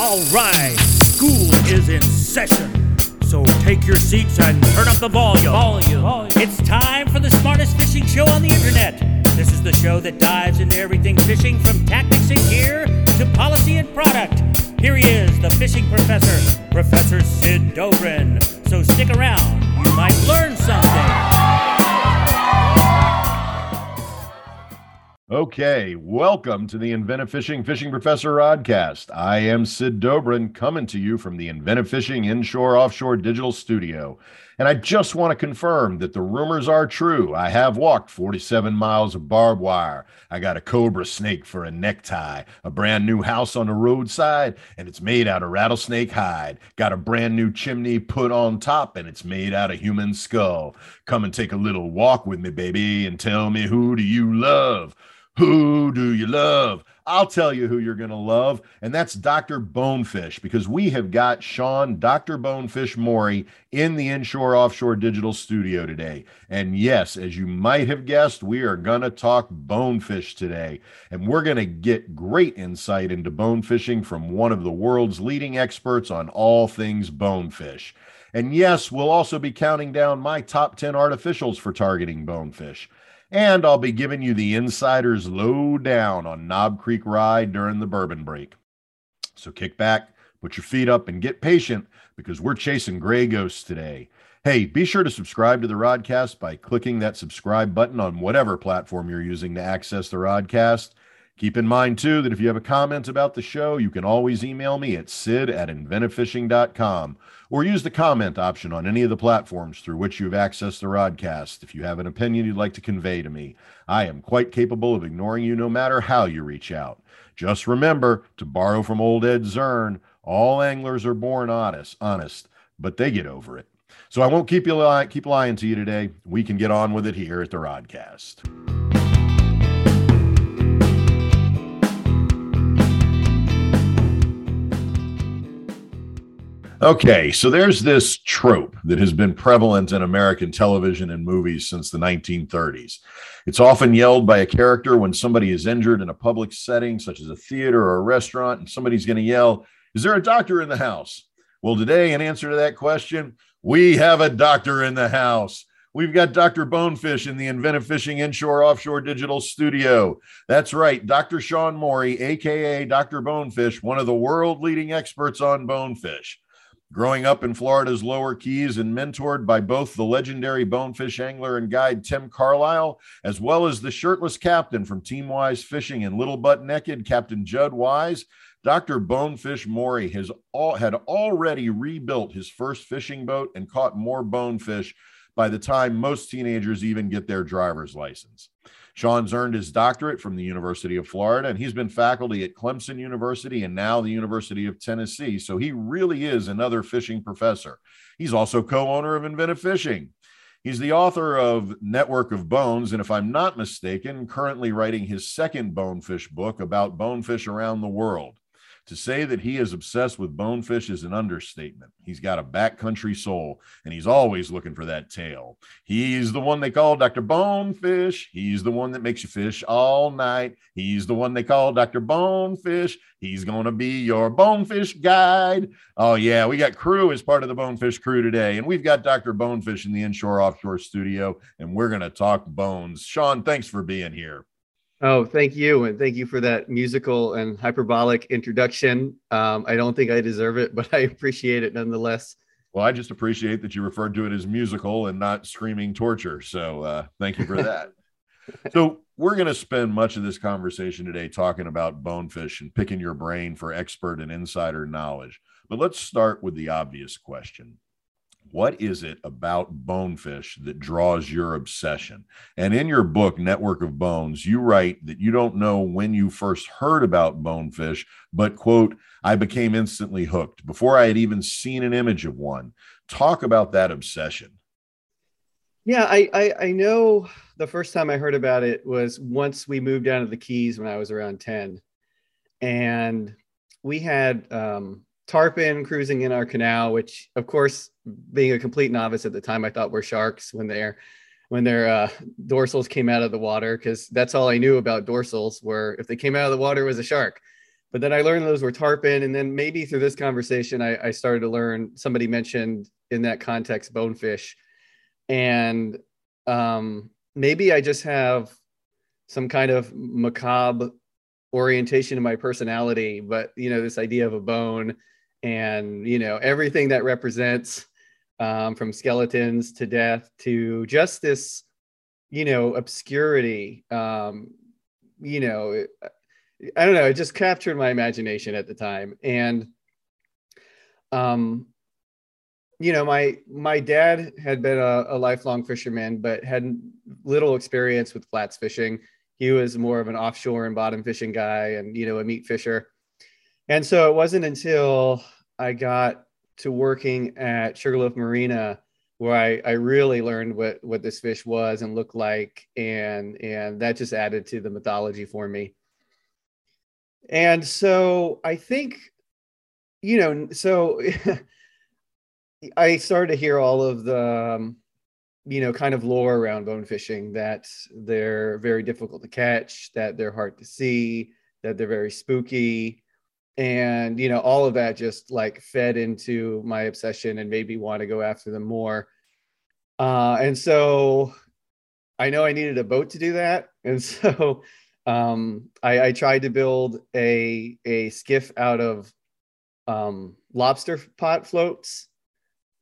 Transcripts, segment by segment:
All right, school is in session. So take your seats and turn up the volume. volume. It's time for the smartest fishing show on the internet. This is the show that dives into everything fishing from tactics and gear to policy and product. Here he is, the fishing professor, Professor Sid Dobrin. So stick around, you might learn something. Okay, welcome to the Inventive Fishing Fishing Professor Rodcast. I am Sid Dobrin coming to you from the Inventive Fishing Inshore Offshore Digital Studio. And I just want to confirm that the rumors are true. I have walked 47 miles of barbed wire. I got a cobra snake for a necktie, a brand new house on the roadside, and it's made out of rattlesnake hide. Got a brand new chimney put on top, and it's made out of human skull. Come and take a little walk with me, baby, and tell me who do you love? Who do you love? I'll tell you who you're going to love, and that's Dr. Bonefish, because we have got Sean, Dr. Bonefish Morey, in the Inshore Offshore Digital Studio today. And yes, as you might have guessed, we are going to talk bonefish today, and we're going to get great insight into bonefishing from one of the world's leading experts on all things bonefish. And yes, we'll also be counting down my top 10 artificials for targeting bonefish. And I'll be giving you the insider's lowdown on Knob Creek Rye during the bourbon break. So kick back, put your feet up, and get patient because we're chasing gray ghosts today. Hey, be sure to subscribe to the Rodcast by clicking that subscribe button on whatever platform you're using to access the Rodcast. Keep in mind, too, that if you have a comment about the show, you can always email me at sid at inventivefishing.com or use the comment option on any of the platforms through which you've accessed the Rodcast if you have an opinion you'd like to convey to me. I am quite capable of ignoring you no matter how you reach out. Just remember, to borrow from old Ed Zern, all anglers are born honest, honest, but they get over it. So I won't keep you li- keep lying to you today. We can get on with it here at the Rodcast. Okay, so there's this trope that has been prevalent in American television and movies since the 1930s. It's often yelled by a character when somebody is injured in a public setting, such as a theater or a restaurant, and somebody's going to yell, Is there a doctor in the house? Well, today, in answer to that question, we have a doctor in the house. We've got Dr. Bonefish in the Inventive Fishing Inshore Offshore Digital Studio. That's right, Dr. Sean Morey, aka Dr. Bonefish, one of the world leading experts on bonefish. Growing up in Florida's lower keys and mentored by both the legendary bonefish angler and guide Tim Carlisle, as well as the shirtless captain from Team Wise Fishing and Little Butt Naked, Captain Judd Wise, Dr. Bonefish Morey has all, had already rebuilt his first fishing boat and caught more bonefish by the time most teenagers even get their driver's license. Sean's earned his doctorate from the University of Florida, and he's been faculty at Clemson University and now the University of Tennessee. So he really is another fishing professor. He's also co owner of Inventive Fishing. He's the author of Network of Bones, and if I'm not mistaken, currently writing his second bonefish book about bonefish around the world. To say that he is obsessed with bonefish is an understatement. He's got a backcountry soul and he's always looking for that tail. He's the one they call Dr. Bonefish. He's the one that makes you fish all night. He's the one they call Dr. Bonefish. He's going to be your bonefish guide. Oh, yeah, we got crew as part of the bonefish crew today. And we've got Dr. Bonefish in the inshore offshore studio, and we're going to talk bones. Sean, thanks for being here. Oh, thank you. And thank you for that musical and hyperbolic introduction. Um, I don't think I deserve it, but I appreciate it nonetheless. Well, I just appreciate that you referred to it as musical and not screaming torture. So uh, thank you for that. so, we're going to spend much of this conversation today talking about bonefish and picking your brain for expert and insider knowledge. But let's start with the obvious question what is it about bonefish that draws your obsession? And in your book, Network of Bones, you write that you don't know when you first heard about bonefish, but quote, I became instantly hooked before I had even seen an image of one. Talk about that obsession. Yeah, I, I, I know the first time I heard about it was once we moved down to the Keys when I was around 10. And we had um, tarpon cruising in our canal, which of course, being a complete novice at the time, I thought were sharks when they're when their uh, dorsals came out of the water because that's all I knew about dorsals were if they came out of the water it was a shark. but then I learned those were tarpon. And then maybe through this conversation, I, I started to learn somebody mentioned in that context bonefish. And um, maybe I just have some kind of macabre orientation in my personality, but you know, this idea of a bone and you know, everything that represents um, from skeletons to death to just this, you know, obscurity. Um, you know, I don't know, it just captured my imagination at the time. And um, you know, my my dad had been a, a lifelong fisherman, but had little experience with flats fishing. He was more of an offshore and bottom fishing guy, and you know, a meat fisher. And so it wasn't until I got to working at Sugarloaf Marina where I, I really learned what what this fish was and looked like, and and that just added to the mythology for me. And so I think, you know, so I started to hear all of the, um, you know, kind of lore around bone fishing that they're very difficult to catch, that they're hard to see, that they're very spooky. And, you know, all of that just like fed into my obsession and made me want to go after them more. Uh, and so I know I needed a boat to do that. And so um, I, I, tried to build a, a skiff out of um, lobster pot floats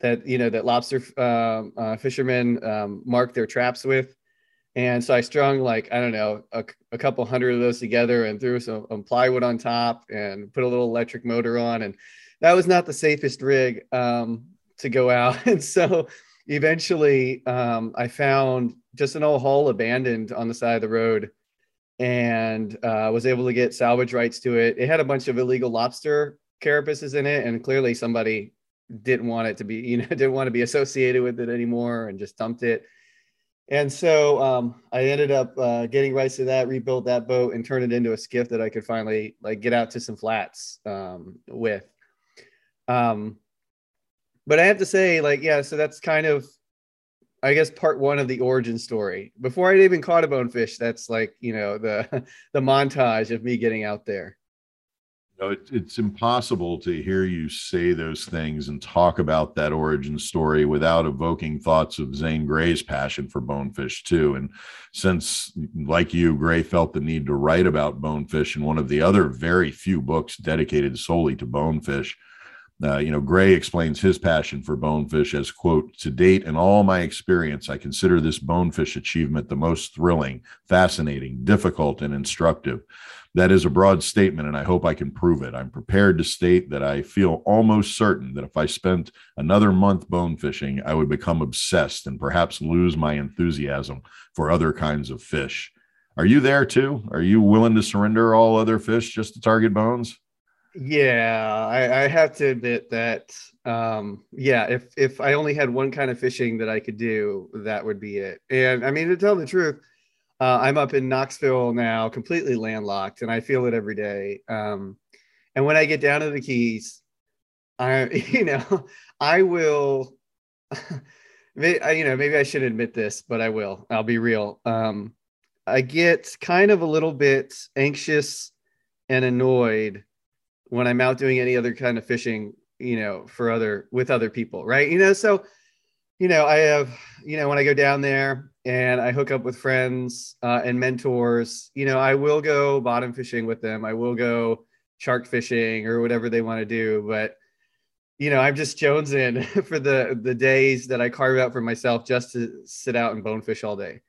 that you know that lobster um, uh, fishermen um, mark their traps with. And so I strung like I don't know a, a couple hundred of those together and threw some um, plywood on top and put a little electric motor on. And that was not the safest rig um, to go out. And so eventually um, I found just an old hull abandoned on the side of the road and uh, was able to get salvage rights to it. It had a bunch of illegal lobster carapaces in it, and clearly somebody didn't want it to be, you know, didn't want to be associated with it anymore and just dumped it. And so um, I ended up uh, getting rights to that, rebuilt that boat, and turned it into a skiff that I could finally like get out to some flats um, with. Um, but I have to say, like, yeah, so that's kind of, I guess, part one of the origin story. Before I'd even caught a bonefish, that's like, you know, the the montage of me getting out there it, it's impossible to hear you say those things and talk about that origin story without evoking thoughts of Zane Grey's passion for bonefish too. And since, like you, Grey felt the need to write about bonefish in one of the other very few books dedicated solely to bonefish, uh, you know, Grey explains his passion for bonefish as, quote, to date in all my experience, I consider this bonefish achievement the most thrilling, fascinating, difficult, and instructive. That is a broad statement, and I hope I can prove it. I'm prepared to state that I feel almost certain that if I spent another month bone fishing, I would become obsessed and perhaps lose my enthusiasm for other kinds of fish. Are you there too? Are you willing to surrender all other fish just to target bones? Yeah, I, I have to admit that. Um, yeah, if if I only had one kind of fishing that I could do, that would be it. And I mean, to tell the truth, uh, I'm up in Knoxville now, completely landlocked, and I feel it every day. Um, and when I get down to the Keys, I you know I will. you know, maybe I shouldn't admit this, but I will. I'll be real. Um, I get kind of a little bit anxious and annoyed when I'm out doing any other kind of fishing, you know, for other with other people, right? You know, so you know, I have, you know, when I go down there and I hook up with friends uh, and mentors, you know, I will go bottom fishing with them. I will go shark fishing or whatever they want to do, but you know, I'm just jonesing for the the days that I carve out for myself just to sit out and bonefish all day.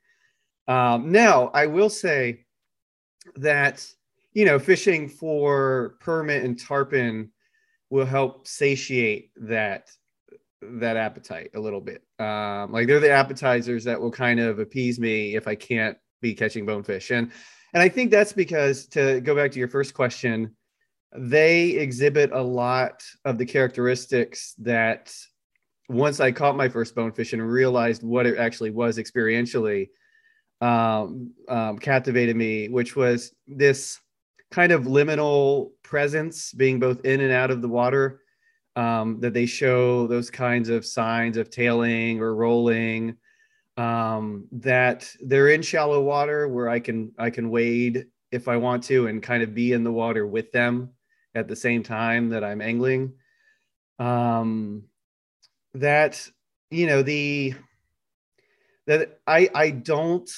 Um, now, I will say that you know, fishing for permit and tarpon will help satiate that that appetite a little bit. Um, like they're the appetizers that will kind of appease me if I can't be catching bonefish. And and I think that's because to go back to your first question, they exhibit a lot of the characteristics that once I caught my first bonefish and realized what it actually was experientially, um, um, captivated me, which was this kind of liminal presence being both in and out of the water. Um, that they show those kinds of signs of tailing or rolling. Um, that they're in shallow water where I can I can wade if I want to and kind of be in the water with them. at the same time that I'm angling. Um, that you know the that I I don't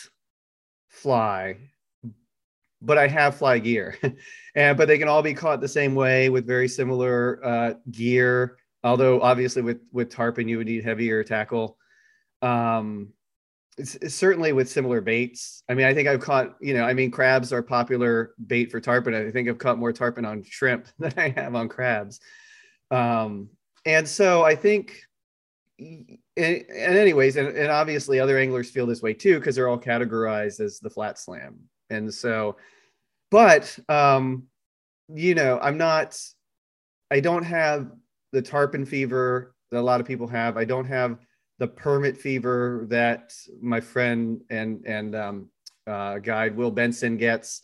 fly, but I have fly gear, and but they can all be caught the same way with very similar uh, gear. Although obviously with with tarpon you would need heavier tackle. Um, it's, it's certainly with similar baits. I mean, I think I've caught, you know, I mean, crabs are popular bait for tarpon. I think I've caught more tarpon on shrimp than I have on crabs. Um, and so I think, and, and anyways, and, and obviously other anglers feel this way too, because they're all categorized as the flat slam. And so, but, um, you know, I'm not, I don't have the tarpon fever that a lot of people have. I don't have the permit fever that my friend and and um, uh, guide Will Benson gets.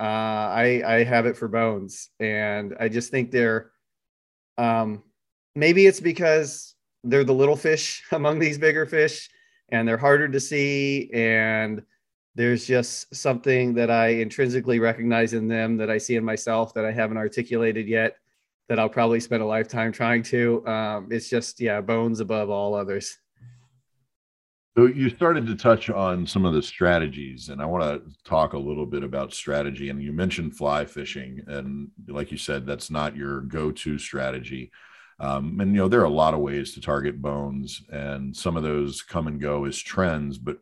Uh, I I have it for bones, and I just think they're um, maybe it's because they're the little fish among these bigger fish, and they're harder to see, and there's just something that I intrinsically recognize in them that I see in myself that I haven't articulated yet that I'll probably spend a lifetime trying to. Um, it's just, yeah, bones above all others. So you started to touch on some of the strategies, and I want to talk a little bit about strategy. And you mentioned fly fishing, and like you said, that's not your go-to strategy. Um, and you know there are a lot of ways to target bones, and some of those come and go as trends. But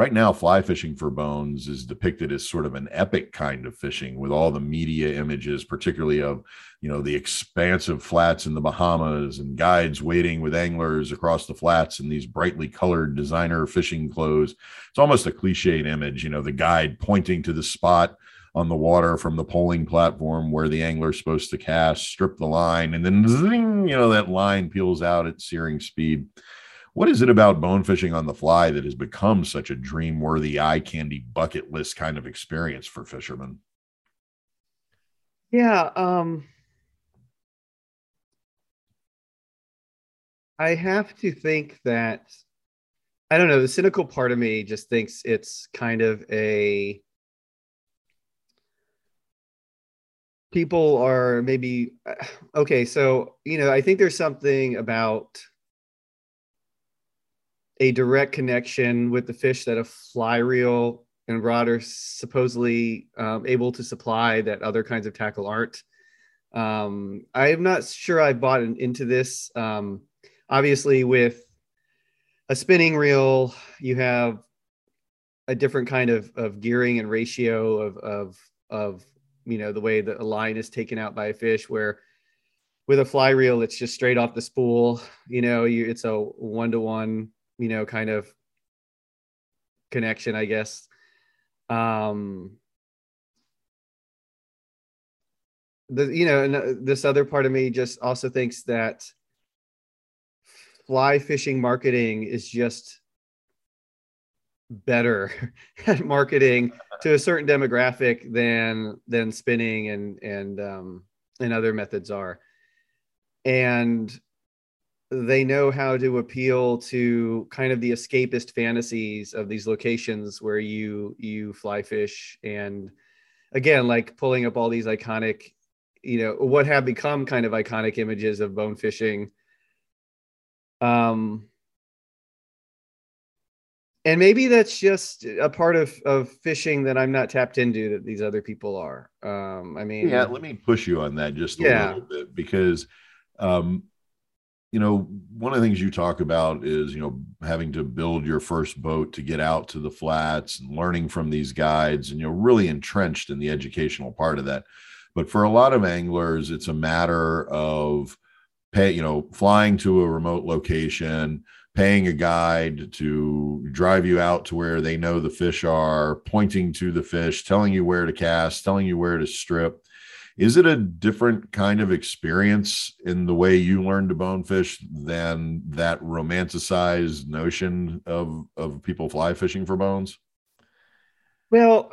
right now fly fishing for bones is depicted as sort of an epic kind of fishing with all the media images particularly of you know the expansive flats in the bahamas and guides waiting with anglers across the flats in these brightly colored designer fishing clothes. It's almost a cliched image you know the guide pointing to the spot on the water from the poling platform where the angler's supposed to cast strip the line and then zing, you know that line peels out at searing speed what is it about bone fishing on the fly that has become such a dream worthy eye candy bucket list kind of experience for fishermen? Yeah, um, I have to think that I don't know, the cynical part of me just thinks it's kind of a people are maybe okay, so you know, I think there's something about a direct connection with the fish that a fly reel and rod are supposedly um, able to supply that other kinds of tackle aren't. Um, I'm not sure I bought into this. Um, obviously, with a spinning reel, you have a different kind of, of gearing and ratio of, of, of, you know, the way that a line is taken out by a fish where with a fly reel, it's just straight off the spool, you know, you, it's a one-to-one you know, kind of connection, I guess. Um, the you know, and uh, this other part of me just also thinks that fly fishing marketing is just better at marketing to a certain demographic than than spinning and and um and other methods are and they know how to appeal to kind of the escapist fantasies of these locations where you you fly fish and again like pulling up all these iconic you know what have become kind of iconic images of bone fishing um and maybe that's just a part of of fishing that I'm not tapped into that these other people are. Um, I mean, yeah, let me push you on that just a yeah. little bit because um, you know, one of the things you talk about is, you know, having to build your first boat to get out to the flats and learning from these guides and, you know, really entrenched in the educational part of that. But for a lot of anglers, it's a matter of pay, you know, flying to a remote location, paying a guide to drive you out to where they know the fish are, pointing to the fish, telling you where to cast, telling you where to strip is it a different kind of experience in the way you learn to bonefish than that romanticized notion of of people fly fishing for bones? Well,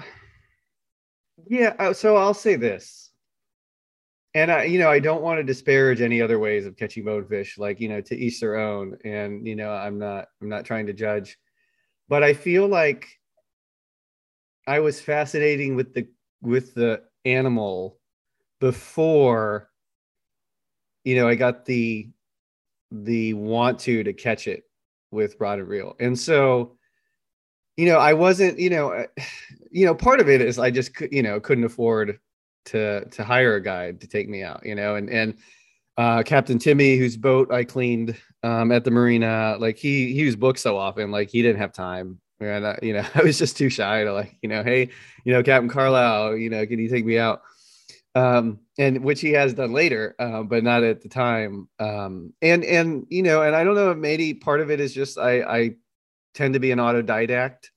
yeah. Uh, so I'll say this, and I, you know, I don't want to disparage any other ways of catching bonefish. Like you know, to each their own, and you know, I'm not, I'm not trying to judge, but I feel like I was fascinating with the with the animal before you know I got the the want to to catch it with rod and reel. And so you know, I wasn't, you know, you know, part of it is I just you know, couldn't afford to to hire a guide to take me out, you know, and and uh, Captain Timmy, whose boat I cleaned um, at the marina, like he he was booked so often, like he didn't have time, and uh, you know I was just too shy to like, you know, hey, you know, Captain Carlisle, you know, can you take me out? Um, and which he has done later, uh, but not at the time. Um, and and you know, and I don't know, maybe part of it is just I I tend to be an autodidact,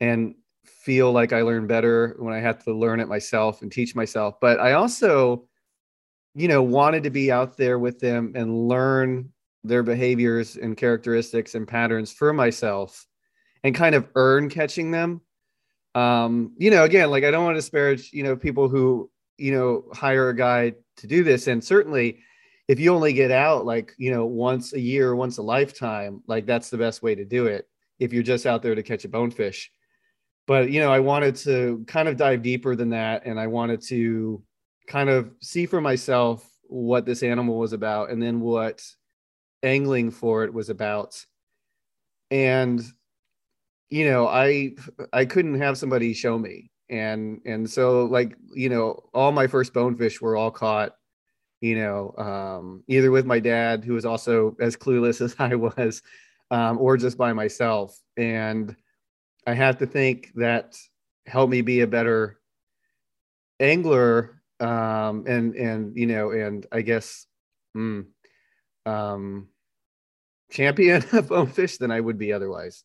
and feel like I learn better when I have to learn it myself and teach myself. But I also you know, wanted to be out there with them and learn their behaviors and characteristics and patterns for myself and kind of earn catching them. Um, you know, again, like I don't want to disparage, you know, people who, you know, hire a guy to do this. And certainly if you only get out like, you know, once a year, once a lifetime, like that's the best way to do it if you're just out there to catch a bonefish. But, you know, I wanted to kind of dive deeper than that. And I wanted to, kind of see for myself what this animal was about and then what angling for it was about and you know i i couldn't have somebody show me and and so like you know all my first bonefish were all caught you know um, either with my dad who was also as clueless as i was um, or just by myself and i have to think that helped me be a better angler um, and and you know, and I guess mm, champion of bonefish than I would be otherwise.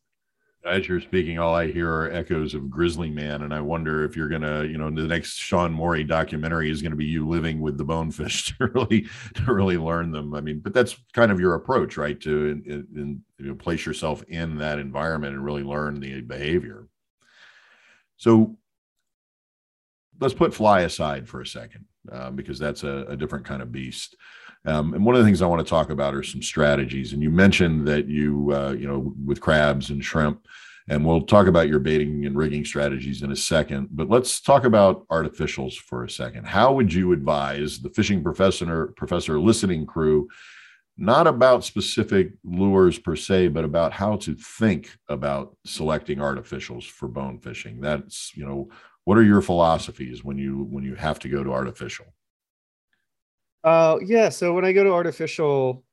As you're speaking, all I hear are echoes of Grizzly Man, and I wonder if you're gonna, you know, the next Sean Morey documentary is to be you living with the bonefish to really, to really learn them. I mean, but that's kind of your approach, right? To in, in, you know, place yourself in that environment and really learn the behavior. So, let's put fly aside for a second uh, because that's a, a, different kind of beast. Um, and one of the things I want to talk about are some strategies. And you mentioned that you, uh, you know, with crabs and shrimp, and we'll talk about your baiting and rigging strategies in a second. But let's talk about artificials for a second. How would you advise the fishing professor, professor listening crew? Not about specific lures per se, but about how to think about selecting artificials for bone fishing. That's, you know, what are your philosophies when you when you have to go to artificial uh yeah so when i go to artificial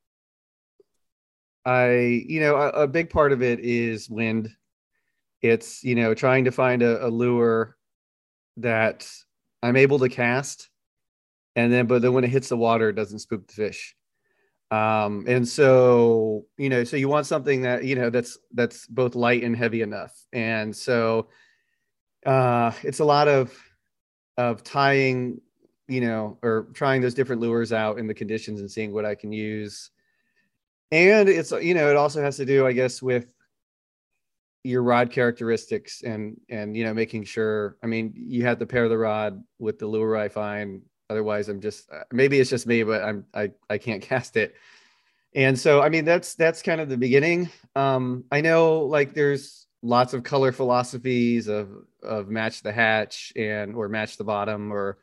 i you know a, a big part of it is wind. It's you know trying to find a, a lure that i'm able to cast and then but then when it hits the water it doesn't spook the fish. Um and so you know so you want something that you know that's that's both light and heavy enough. And so uh, it's a lot of of tying, you know, or trying those different lures out in the conditions and seeing what I can use. And it's you know, it also has to do, I guess, with your rod characteristics and and you know making sure i mean you have to pair the rod with the lure i find. Otherwise i'm just uh, maybe it's just me but i'm i, I can't cast it. And so i mean that's that's kind of the beginning. Um i know like there's lots of color philosophies of of match the hatch and or match the bottom or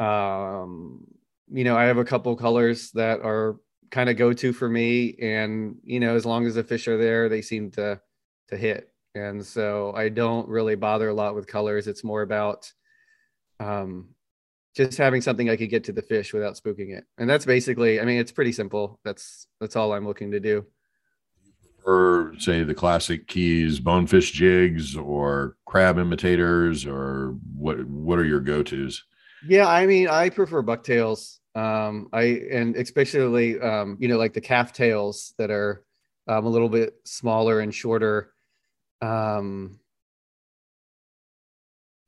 um you know i have a couple colors that are kind of go to for me and you know as long as the fish are there they seem to to hit and so i don't really bother a lot with colors it's more about um just having something i could get to the fish without spooking it and that's basically i mean it's pretty simple that's that's all i'm looking to do or say the classic keys, bonefish jigs, or crab imitators, or what? What are your go tos? Yeah, I mean, I prefer bucktails. Um, I and especially um, you know like the calf tails that are um, a little bit smaller and shorter. Um,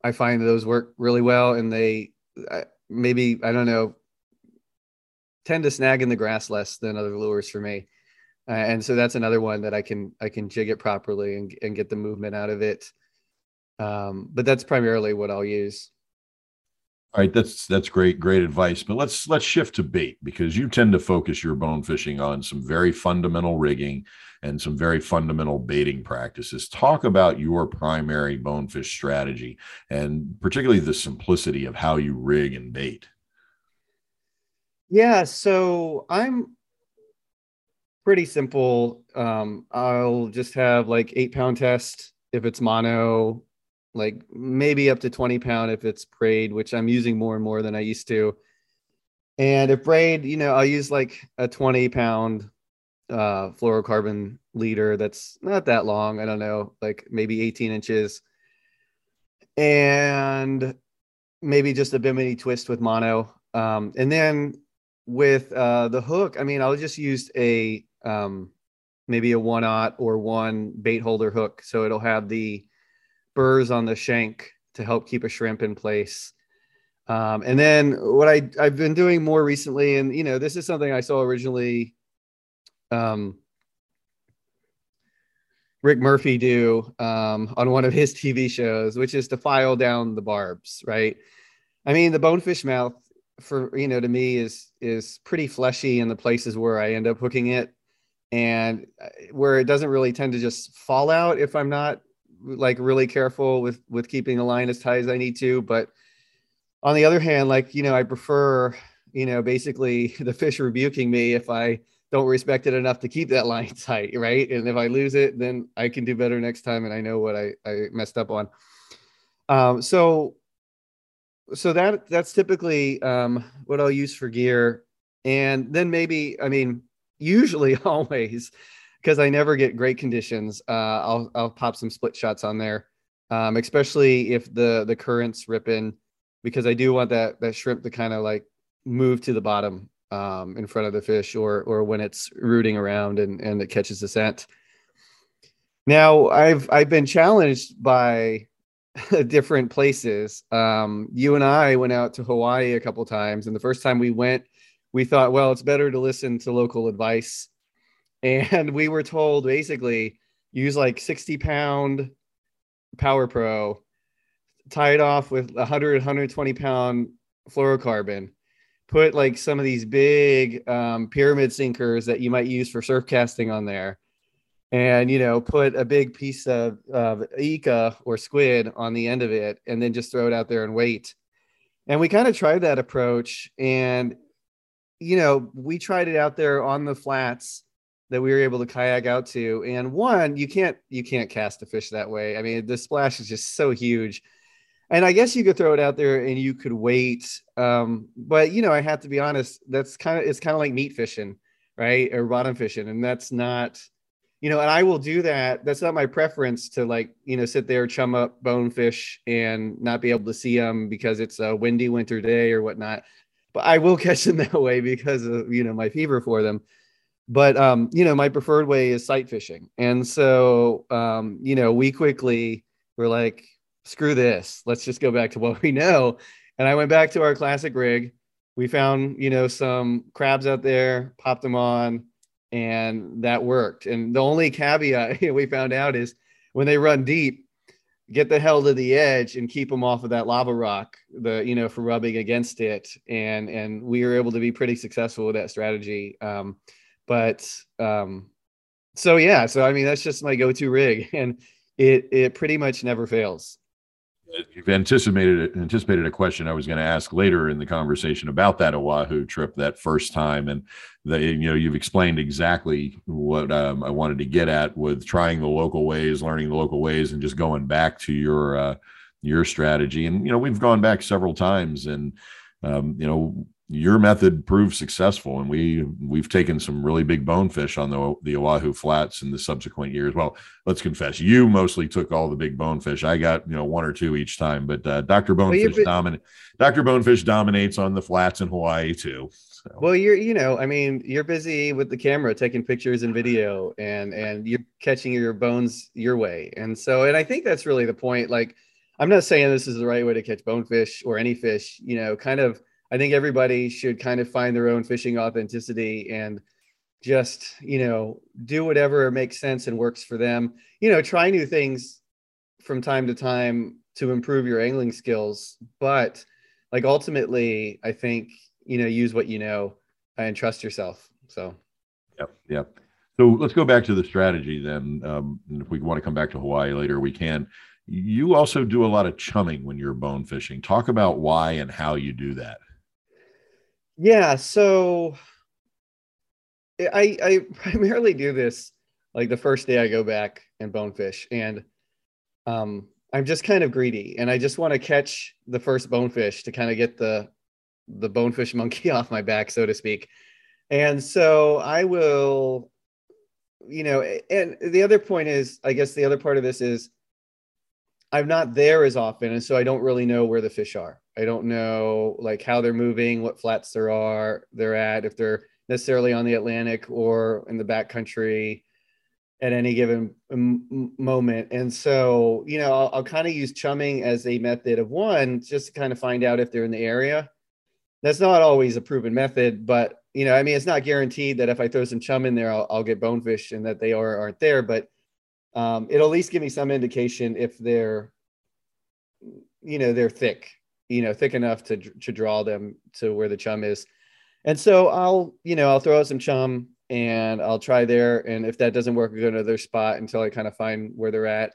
I find those work really well, and they maybe I don't know tend to snag in the grass less than other lures for me uh, and so that's another one that I can I can jig it properly and and get the movement out of it. Um, but that's primarily what I'll use. All right, that's that's great, great advice. But let's let's shift to bait because you tend to focus your bone fishing on some very fundamental rigging and some very fundamental baiting practices. Talk about your primary bonefish strategy and particularly the simplicity of how you rig and bait. Yeah, so I'm pretty simple. Um, I'll just have like eight pound test if it's mono, like maybe up to 20 pound if it's braid, which I'm using more and more than I used to. And if braid, you know, I'll use like a 20 pound uh, fluorocarbon leader that's not that long. I don't know, like maybe 18 inches. And maybe just a bimini twist with mono. Um, and then with uh, the hook, I mean, I'll just use a um, maybe a one aught or one bait holder hook. So it'll have the burrs on the shank to help keep a shrimp in place. Um, and then what I, I've been doing more recently, and you know, this is something I saw originally um, Rick Murphy do um, on one of his TV shows, which is to file down the barbs, right? I mean, the bonefish mouth for you know to me is is pretty fleshy in the places where I end up hooking it, and uh, where it doesn't really tend to just fall out if I'm not like really careful with with keeping the line as tight as I need to. But on the other hand, like you know, I prefer you know basically the fish rebuking me if I don't respect it enough to keep that line tight, right? And if I lose it, then I can do better next time, and I know what I I messed up on. Um, so so that that's typically um, what I'll use for gear, and then maybe I mean usually always because I never get great conditions. Uh, I'll I'll pop some split shots on there, um, especially if the the current's ripping, because I do want that that shrimp to kind of like move to the bottom um, in front of the fish, or or when it's rooting around and and it catches the scent. Now I've I've been challenged by different places. Um, you and I went out to Hawaii a couple times, and the first time we went, we thought, well, it's better to listen to local advice, and we were told basically use like 60 pound Power Pro, tie it off with 100 120 pound fluorocarbon. Put like some of these big um, pyramid sinkers that you might use for surf casting on there and you know put a big piece of, of Ika or squid on the end of it and then just throw it out there and wait and we kind of tried that approach and you know we tried it out there on the flats that we were able to kayak out to and one you can't you can't cast a fish that way i mean the splash is just so huge and i guess you could throw it out there and you could wait um, but you know i have to be honest that's kind of it's kind of like meat fishing right or bottom fishing and that's not you know, and I will do that. That's not my preference to like, you know, sit there, chum up bonefish and not be able to see them because it's a windy winter day or whatnot. But I will catch them that way because of, you know, my fever for them. But, um, you know, my preferred way is sight fishing. And so, um, you know, we quickly were like, screw this. Let's just go back to what we know. And I went back to our classic rig. We found, you know, some crabs out there, popped them on and that worked. And the only caveat we found out is when they run deep, get the hell to the edge and keep them off of that lava rock, the you know for rubbing against it. And and we were able to be pretty successful with that strategy. Um, but um, so yeah, so I mean that's just my go-to rig, and it it pretty much never fails you've anticipated anticipated a question I was going to ask later in the conversation about that Oahu trip that first time, and the you know you've explained exactly what um, I wanted to get at with trying the local ways, learning the local ways, and just going back to your uh, your strategy. And you know we've gone back several times, and um, you know your method proved successful and we we've taken some really big bonefish on the the Oahu flats in the subsequent years. Well, let's confess, you mostly took all the big bonefish. I got you know one or two each time, but uh, Dr. Bonefish well, dominate Dr. Bonefish dominates on the flats in Hawaii too. So. Well, you're you know, I mean, you're busy with the camera taking pictures and video and and you're catching your bones your way. And so and I think that's really the point like I'm not saying this is the right way to catch bonefish or any fish, you know, kind of I think everybody should kind of find their own fishing authenticity and just, you know, do whatever makes sense and works for them. You know, try new things from time to time to improve your angling skills, but like ultimately, I think, you know, use what you know and trust yourself. So, yep, yep. So let's go back to the strategy then. Um, if we want to come back to Hawaii later, we can. You also do a lot of chumming when you're bone fishing. Talk about why and how you do that. Yeah, so I I primarily do this like the first day I go back and bonefish, and um, I'm just kind of greedy, and I just want to catch the first bonefish to kind of get the the bonefish monkey off my back, so to speak. And so I will, you know, and the other point is, I guess the other part of this is I'm not there as often, and so I don't really know where the fish are. I don't know like how they're moving, what flats there are, they're at, if they're necessarily on the Atlantic or in the backcountry at any given m- moment. And so, you know, I'll, I'll kind of use chumming as a method of one, just to kind of find out if they're in the area. That's not always a proven method, but you know, I mean, it's not guaranteed that if I throw some chum in there, I'll, I'll get bonefish and that they are aren't there. But um, it'll at least give me some indication if they're, you know, they're thick, you know, thick enough to to draw them to where the chum is. And so I'll, you know, I'll throw out some chum and I'll try there. And if that doesn't work, I'll go to another spot until I kind of find where they're at.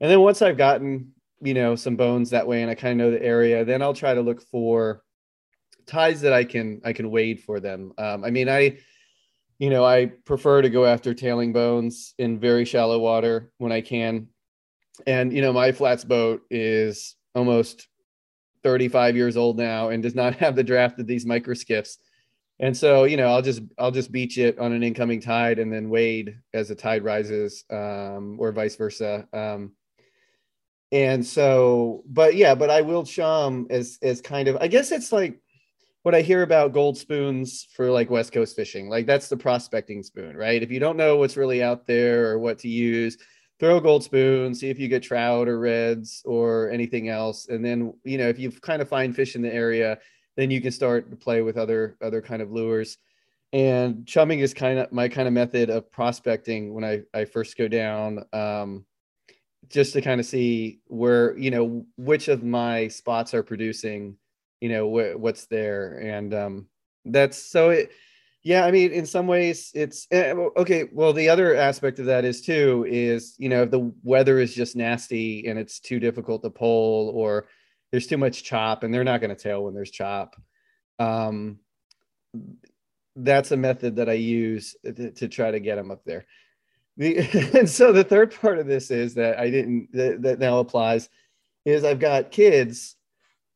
And then once I've gotten, you know, some bones that way and I kind of know the area, then I'll try to look for ties that I can I can wade for them. Um, I mean, I, you know, I prefer to go after tailing bones in very shallow water when I can. And you know, my flats boat is almost 35 years old now and does not have the draft of these micro skiffs. And so, you know, I'll just I'll just beach it on an incoming tide and then wade as the tide rises, um, or vice versa. Um, and so, but yeah, but I will chum as as kind of I guess it's like what I hear about gold spoons for like West Coast fishing. Like that's the prospecting spoon, right? If you don't know what's really out there or what to use, throw a gold spoon, see if you get trout or reds or anything else. And then, you know, if you've kind of find fish in the area, then you can start to play with other other kind of lures and chumming is kind of my kind of method of prospecting when i i first go down um, just to kind of see where you know which of my spots are producing you know wh- what's there and um, that's so it yeah i mean in some ways it's eh, okay well the other aspect of that is too is you know if the weather is just nasty and it's too difficult to pull or there's too much chop and they're not going to tail when there's chop um, that's a method that i use to, to try to get them up there. The, and so the third part of this is that i didn't that, that now applies is i've got kids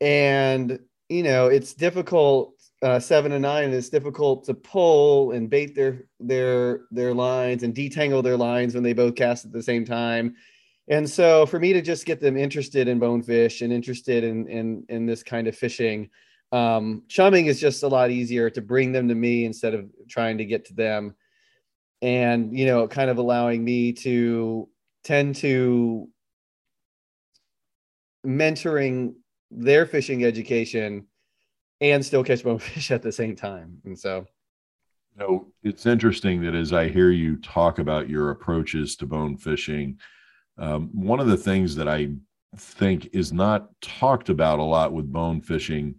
and you know it's difficult uh, seven and nine it's difficult to pull and bait their their their lines and detangle their lines when they both cast at the same time. And so for me to just get them interested in bonefish and interested in in in this kind of fishing um, chumming is just a lot easier to bring them to me instead of trying to get to them. And you know kind of allowing me to tend to mentoring their fishing education and still catch bonefish at the same time and so you know it's interesting that as i hear you talk about your approaches to bone fishing um, one of the things that I think is not talked about a lot with bone fishing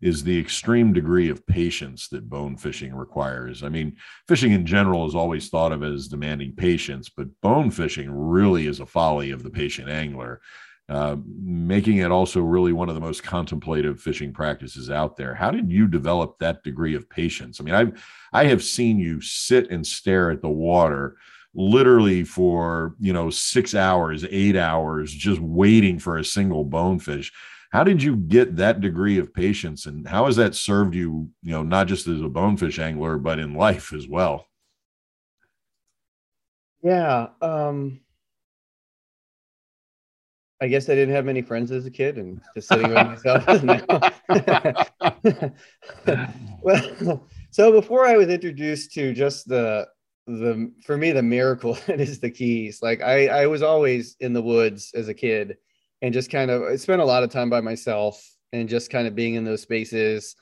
is the extreme degree of patience that bone fishing requires. I mean, fishing in general is always thought of as demanding patience, but bone fishing really is a folly of the patient angler, uh, making it also really one of the most contemplative fishing practices out there. How did you develop that degree of patience? I mean, I've I have seen you sit and stare at the water literally for you know six hours eight hours just waiting for a single bonefish how did you get that degree of patience and how has that served you you know not just as a bonefish angler but in life as well yeah um i guess i didn't have many friends as a kid and just sitting by myself well so before i was introduced to just the the for me the miracle is the keys. Like i i was always in the woods as a kid and just kind of I spent a lot of time by myself and just kind of being in those spaces.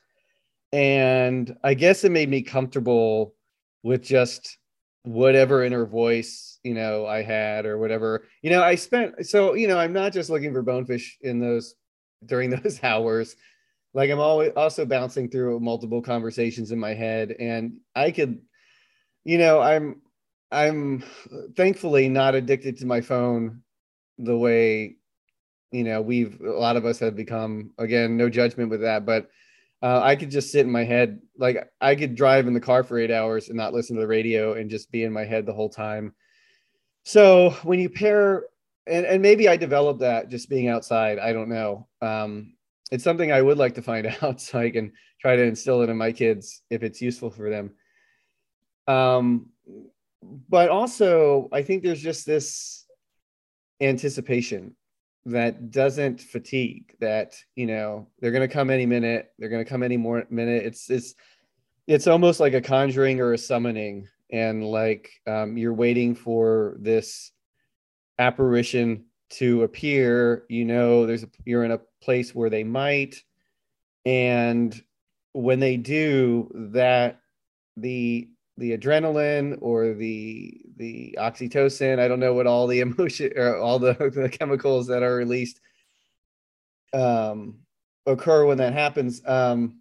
And i guess it made me comfortable with just whatever inner voice you know i had or whatever you know i spent so you know i'm not just looking for bonefish in those during those hours like i'm always also bouncing through multiple conversations in my head and i could you know, I'm I'm thankfully not addicted to my phone the way you know we've a lot of us have become again no judgment with that but uh, I could just sit in my head. Like I could drive in the car for eight hours and not listen to the radio and just be in my head the whole time. So when you pair, and, and maybe I developed that just being outside. I don't know. Um, it's something I would like to find out so I can try to instill it in my kids if it's useful for them. Um, but also, I think there's just this anticipation that doesn't fatigue that you know they're going to come any minute they're going to come any more minute it's it's it's almost like a conjuring or a summoning and like um, you're waiting for this apparition to appear you know there's a, you're in a place where they might. And when they do that the the adrenaline or the the oxytocin i don't know what all the emotion or all the, the chemicals that are released um, occur when that happens. Um,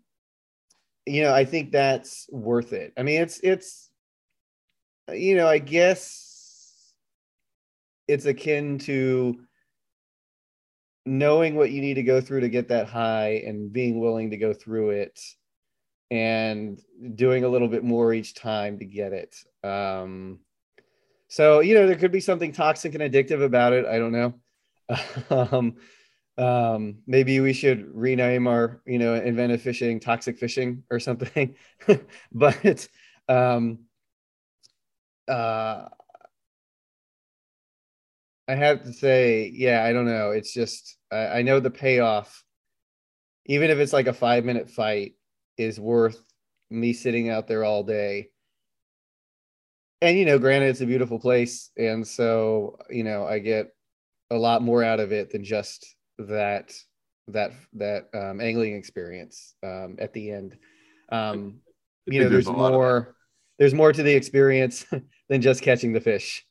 you know i think that's worth it. I mean it's it's you know i guess it's akin to knowing what you need to go through to get that high and being willing to go through it and doing a little bit more each time to get it. Um, so, you know, there could be something toxic and addictive about it. I don't know. um, um, maybe we should rename our, you know, inventive fishing, toxic fishing or something. but, um, uh, I have to say, yeah, I don't know. It's just, I, I know the payoff, even if it's like a five minute fight, is worth me sitting out there all day. And you know, granted, it's a beautiful place, and so you know, I get a lot more out of it than just that that that um, angling experience um, at the end. Um, you know, there's, there's more. There's more to the experience than just catching the fish.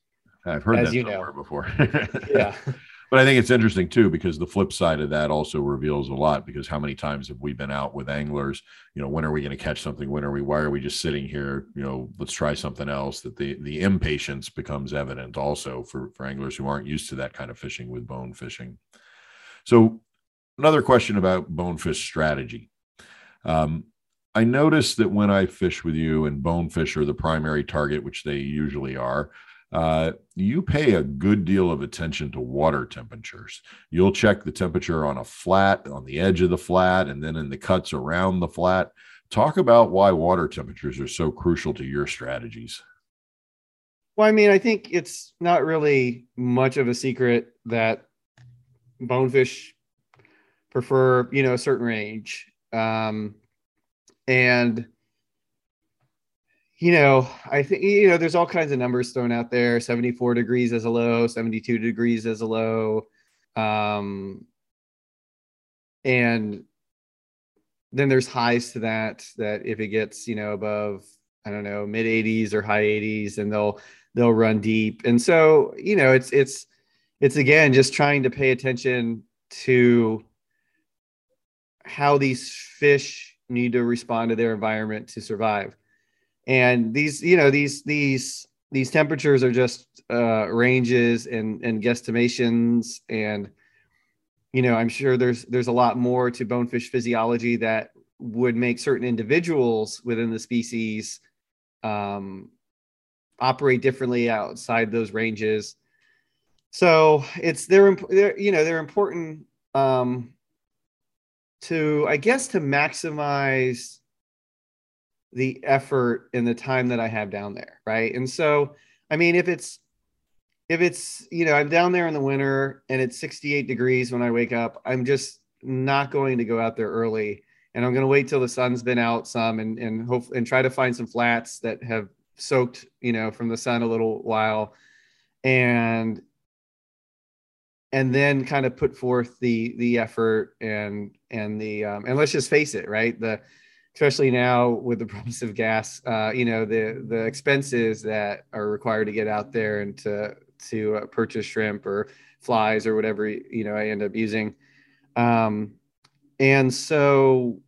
I've heard that you know. before. yeah. But I think it's interesting too because the flip side of that also reveals a lot. Because how many times have we been out with anglers? You know, when are we going to catch something? When are we? Why are we just sitting here? You know, let's try something else. That the the impatience becomes evident also for for anglers who aren't used to that kind of fishing with bone fishing. So, another question about bonefish strategy. Um, I noticed that when I fish with you and bonefish are the primary target, which they usually are, uh, you pay a good deal of attention to water temperatures. You'll check the temperature on a flat, on the edge of the flat, and then in the cuts around the flat. Talk about why water temperatures are so crucial to your strategies. Well, I mean, I think it's not really much of a secret that bonefish prefer, you know, a certain range. Um, and you know, I think you know there's all kinds of numbers thrown out there. 74 degrees as a low, 72 degrees as a low, um, and then there's highs to that. That if it gets you know above I don't know mid 80s or high 80s, and they'll they'll run deep. And so you know it's it's it's again just trying to pay attention to how these fish need to respond to their environment to survive. And these you know these these these temperatures are just uh, ranges and and guesstimations. And you know i'm sure there's there's a lot more to bonefish physiology that would make certain individuals within the species um, operate differently outside those ranges. So it's they're, they're you know they're important um, to i guess to maximize the effort and the time that I have down there, right? And so, I mean, if it's if it's you know I'm down there in the winter and it's 68 degrees when I wake up, I'm just not going to go out there early, and I'm going to wait till the sun's been out some and and hope and try to find some flats that have soaked you know from the sun a little while, and and then kind of put forth the the effort and and the um, and let's just face it, right? The especially now with the price of gas, uh, you know, the the expenses that are required to get out there and to to uh, purchase shrimp or flies or whatever you know I end up using. Um, and so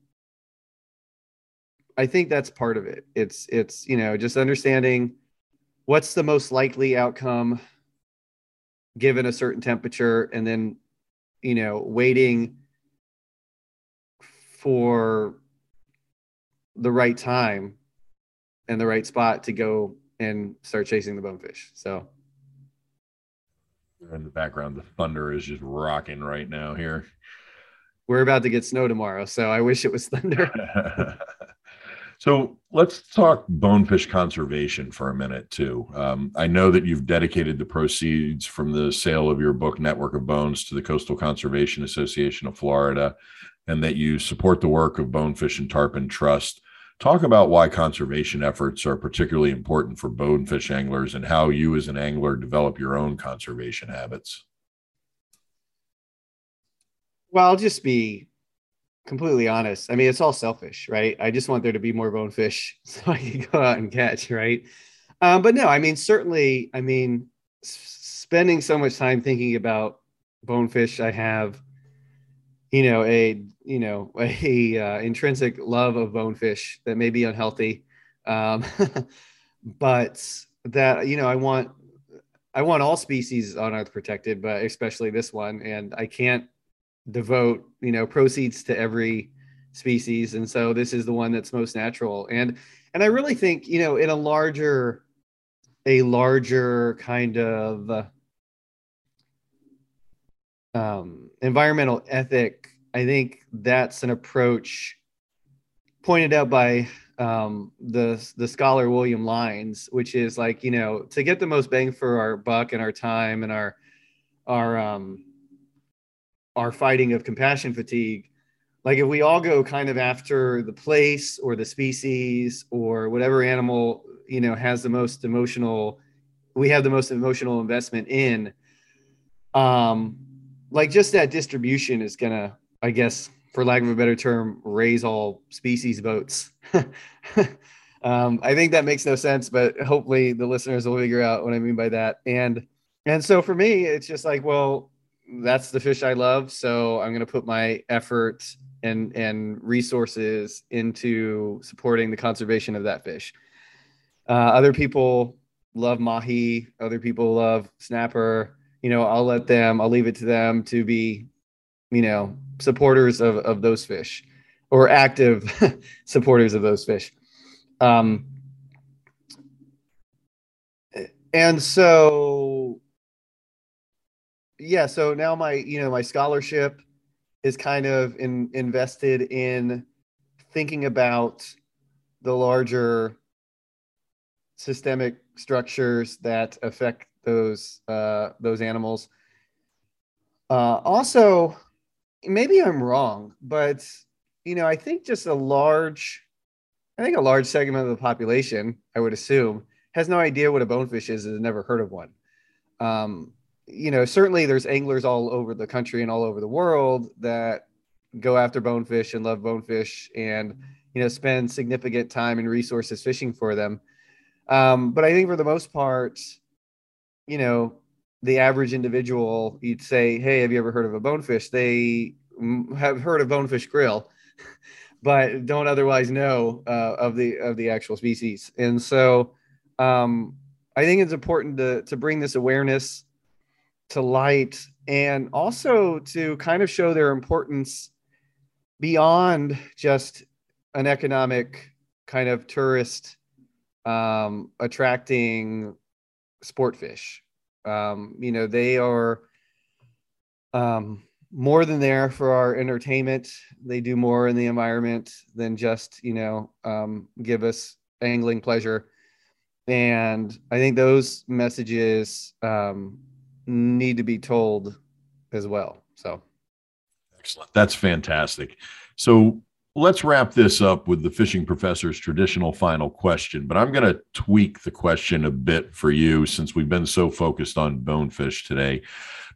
I think that's part of it. It's it's you know just understanding what's the most likely outcome given a certain temperature, and then you know waiting for the right time and the right spot to go and start chasing the bonefish. So in the background, the thunder is just rocking right now here. We're about to get snow tomorrow, so I wish it was thunder. so let's talk bonefish conservation for a minute too. Um, I know that you've dedicated the proceeds from the sale of your book Network of Bones to the Coastal Conservation Association of Florida, and that you support the work of Bonefish and Tarpon Trust. Talk about why conservation efforts are particularly important for bonefish anglers and how you, as an angler, develop your own conservation habits. Well, I'll just be completely honest. I mean, it's all selfish, right? I just want there to be more bonefish so I can go out and catch, right? Um, but no, I mean, certainly, I mean, spending so much time thinking about bonefish, I have you know a you know a uh, intrinsic love of bonefish that may be unhealthy um, but that you know i want i want all species on earth protected but especially this one and i can't devote you know proceeds to every species. And so this is the one that's most natural. And and i really think you know in a larger a larger kind of um, environmental ethic, I think that's an approach pointed out by um, the the scholar William Lines, which is like you know to get the most bang for our buck and our time and our our um, our fighting of compassion fatigue. Like if we all go kind of after the place or the species or whatever animal you know has the most emotional, we have the most emotional investment in. Um, like just that distribution is gonna, I guess, for lack of a better term, raise all species votes. um, I think that makes no sense, but hopefully the listeners will figure out what I mean by that. And and so for me, it's just like, well, that's the fish I love, so I'm gonna put my effort and and resources into supporting the conservation of that fish. Uh, other people love mahi. Other people love snapper you know, I'll let them, I'll leave it to them to be, you know, supporters of, of those fish or active supporters of those fish. Um, and so, yeah, so now my, you know, my scholarship is kind of in, invested in thinking about the larger systemic structures that affect those uh, those animals. Uh, also, maybe I'm wrong, but you know, I think just a large, I think a large segment of the population, I would assume, has no idea what a bonefish is and has never heard of one. Um, you know, certainly there's anglers all over the country and all over the world that go after bonefish and love bonefish and you know spend significant time and resources fishing for them. Um, but I think for the most part, you know, the average individual, you'd say, Hey, have you ever heard of a bonefish? They have heard of bonefish grill, but don't otherwise know uh, of the of the actual species. And so um, I think it's important to to bring this awareness to light and also to kind of show their importance beyond just an economic kind of tourist um, attracting sport fish. Um, you know, they are um, more than there for our entertainment. They do more in the environment than just, you know, um, give us angling pleasure. And I think those messages um, need to be told as well. So, excellent. That's fantastic. So, let's wrap this up with the fishing professor's traditional final question, but I'm going to tweak the question a bit for you since we've been so focused on bonefish today.